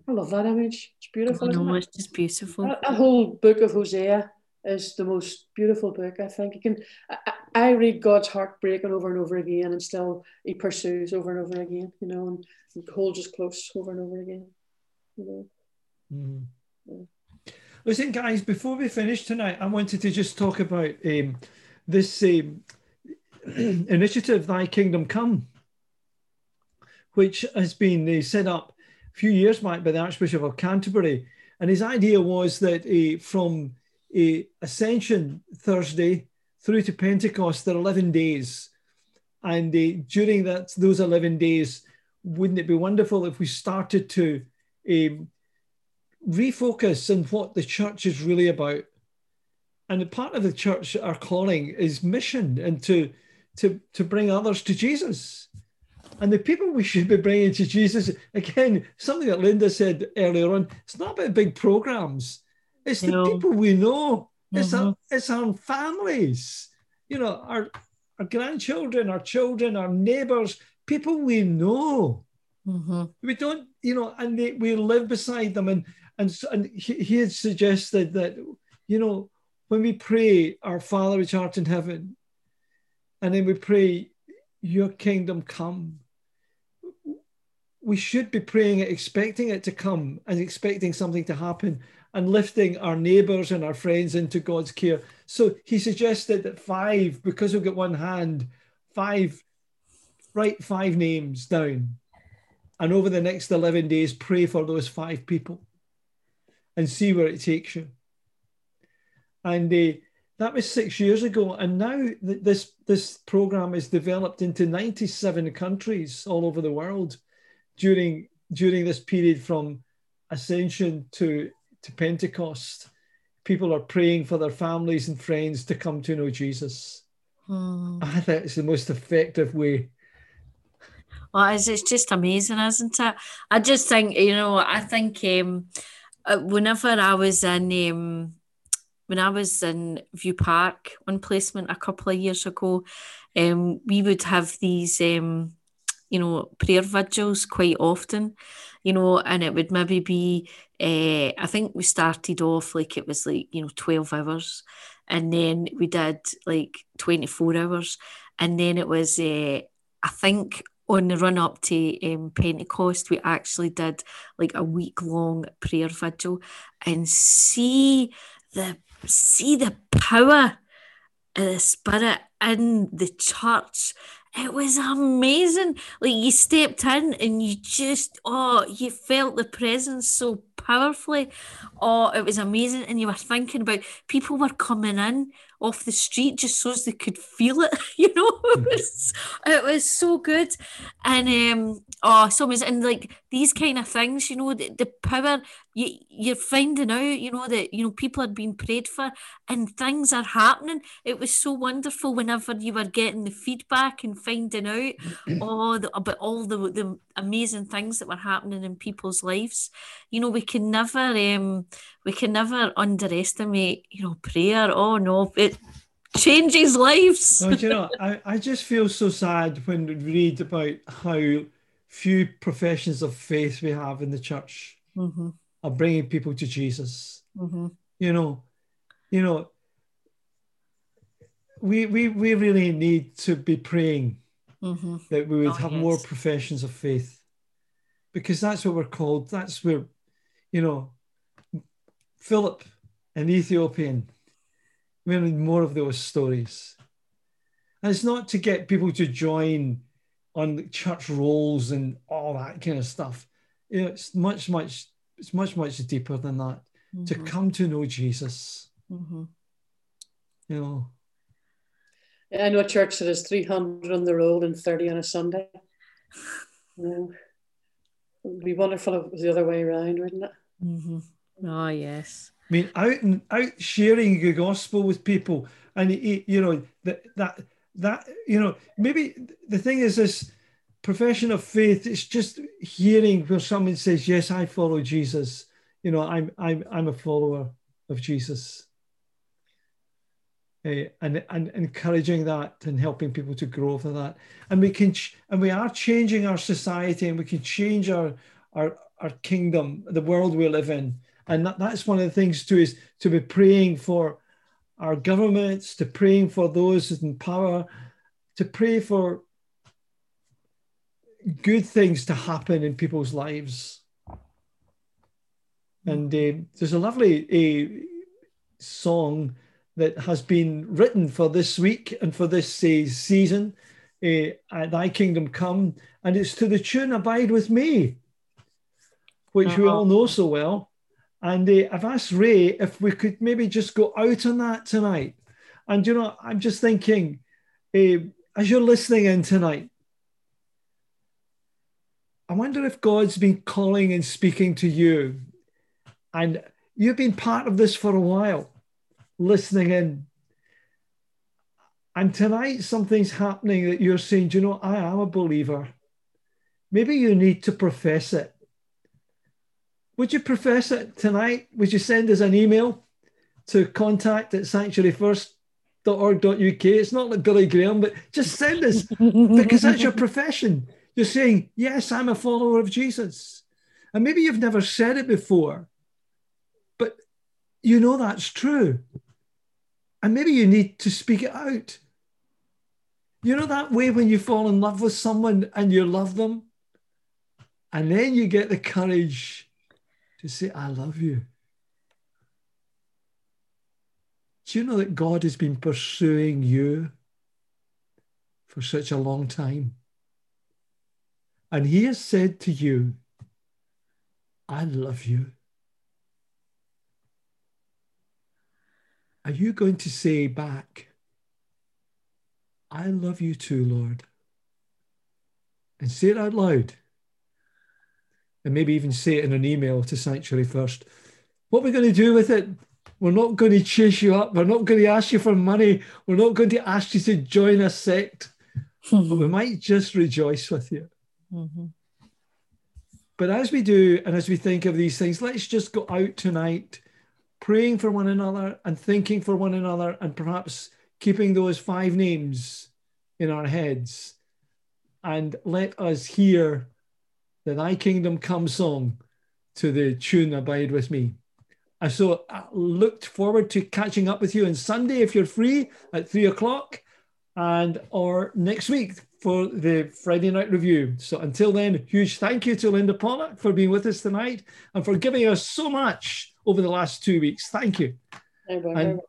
[SPEAKER 2] I love that image. It's beautiful.
[SPEAKER 4] No, it's just beautiful.
[SPEAKER 2] A, a, whole book of Hosea is the most beautiful book. I think you can. I, I, read God's heart breaking over and over again, and still He pursues over and over again. You know, and, and holds us close over and over again. You know.
[SPEAKER 1] Mm. Yeah. Listen, guys, before we finish tonight, I wanted to just talk about um, this um, initiative, Thy Kingdom Come, which has been uh, set up a few years back by the Archbishop of Canterbury. And his idea was that uh, from uh, Ascension Thursday through to Pentecost, there are 11 days. And uh, during that, those 11 days, wouldn't it be wonderful if we started to um, refocus on what the church is really about. And a part of the church, our calling is mission and to, to, to bring others to Jesus. And the people we should be bringing to Jesus, again, something that Linda said earlier on, it's not about big programs. It's the people we know. It's, mm-hmm. our, it's our families, you know, our, our grandchildren, our children, our neighbors, people we know. Mm-hmm. We don't, you know, and they, we live beside them. And and, and he, he had suggested that, you know, when we pray, Our Father which art in heaven, and then we pray, Your kingdom come, we should be praying it, expecting it to come, and expecting something to happen, and lifting our neighbors and our friends into God's care. So he suggested that five, because we've got one hand, five, write five names down. And over the next 11 days, pray for those five people and see where it takes you. And uh, that was six years ago, and now th- this this program is developed into 97 countries all over the world during during this period from Ascension to to Pentecost. People are praying for their families and friends to come to know Jesus. Hmm. I think it's the most effective way
[SPEAKER 4] well, it's, it's just amazing, isn't it? I just think, you know, I think um, uh, whenever I was in um, when I was in Viewpark on placement a couple of years ago, um, we would have these um, you know prayer vigils quite often, you know, and it would maybe be uh, I think we started off like it was like you know twelve hours, and then we did like twenty four hours, and then it was uh, I think on the run up to um, Pentecost, we actually did like a week long prayer vigil and see the see the power of the spirit in the church. It was amazing. Like you stepped in and you just oh, you felt the presence so powerfully. Oh, it was amazing. And you were thinking about people were coming in off the street just so as they could feel it. You know, it was it was so good, and um, oh, so amazing. And like these kind of things, you know, the, the power you you're finding out, you know, that you know people are being prayed for, and things are happening. It was so wonderful whenever you were getting the feedback and finding out all the, about all the the amazing things that were happening in people's lives. You know, we can never um we can never underestimate, you know, prayer. Oh no, it changes lives.
[SPEAKER 1] well, you know, I, I just feel so sad when we read about how few professions of faith we have in the church mm-hmm. are bringing people to Jesus. Mm-hmm. You know, you know, we we we really need to be praying mm-hmm. that we would oh, have yes. more professions of faith, because that's what we're called. That's where, you know, Philip, an Ethiopian. We need more of those stories. And it's not to get people to join on church rolls and all that kind of stuff. You know, it's much, much, it's much, much deeper than that. To
[SPEAKER 4] Mhm,
[SPEAKER 1] come to know Jesus,
[SPEAKER 4] mhm.
[SPEAKER 1] you know.
[SPEAKER 2] I know a church that has 300 on the roll and 30 on a Sunday. No. It would be wonderful if it was the other way around, wouldn't it?
[SPEAKER 4] Mhm. Oh yes.
[SPEAKER 1] I mean, out and out sharing the gospel with people, and you know that that that you know maybe the thing is this profession of faith. It's just hearing where someone says, "Yes, I follow Jesus." You know, I'm I'm I'm a follower of Jesus, Eh, and and encouraging that and helping people to grow for that. And we can ch- and we are changing our society, and we can change our our our kingdom, the world we live in and that, that's one of the things too is to be praying for our governments to praying for those in power to pray for good things to happen in people's lives and uh, there's a lovely uh, song that has been written for this week and for this uh, season uh, thy kingdom come and it's to the tune abide with me which we
[SPEAKER 4] Uh-huh.
[SPEAKER 1] all know so well and uh, I've asked Ray if we could maybe just go out on that tonight. And you know, I'm just thinking, uh, as you're listening in tonight, I wonder if God's been calling and speaking to you, and you've been part of this for a while, listening in. And tonight, something's happening that you're saying, "Do you know, I am a believer. Maybe you need to profess it. Would you profess it tonight? Would you send us an email to contact at sanctuaryfirst.org.uk? It's not like Billy Graham, but just send us because that's your profession. You're saying, Yes, I'm a follower of Jesus. And maybe you've never said it before, but you know that's true. And maybe you need to speak it out. You know that way when you fall in love with someone and you love them, and then you get the courage to say, I love you. Do you know that God has been pursuing you for such a long time? And He has said to you, I love you. Are you going to say back, I love you too, Lord? And say it out loud and maybe even say it in an email to Sanctuary First. What we're going to do with it, we're not going to chase you up. We're not going to ask you for money. We're not going to ask you to join a sect, but we might just rejoice with you.
[SPEAKER 4] Mhm.
[SPEAKER 1] But as we do, and as we think of these things, let's just go out tonight praying for one another and thinking for one another, and perhaps keeping those five names in our heads. And let us hear the Thy Kingdom Come song to the tune Abide With Me. And so I looked forward to catching up with you on Sunday if you're free at three o'clock and or next week for the Friday night review. So until then, huge thank you to Linda Pollock for being with us tonight and for giving us so much over the last two weeks. Thank you. And,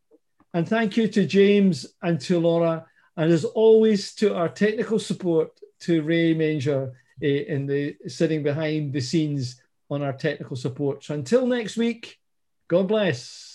[SPEAKER 1] and thank you to James and to Laura. And as always, to our technical support, to Ray Manger uh, in the sitting behind the scenes on our technical support. So until next week, God bless.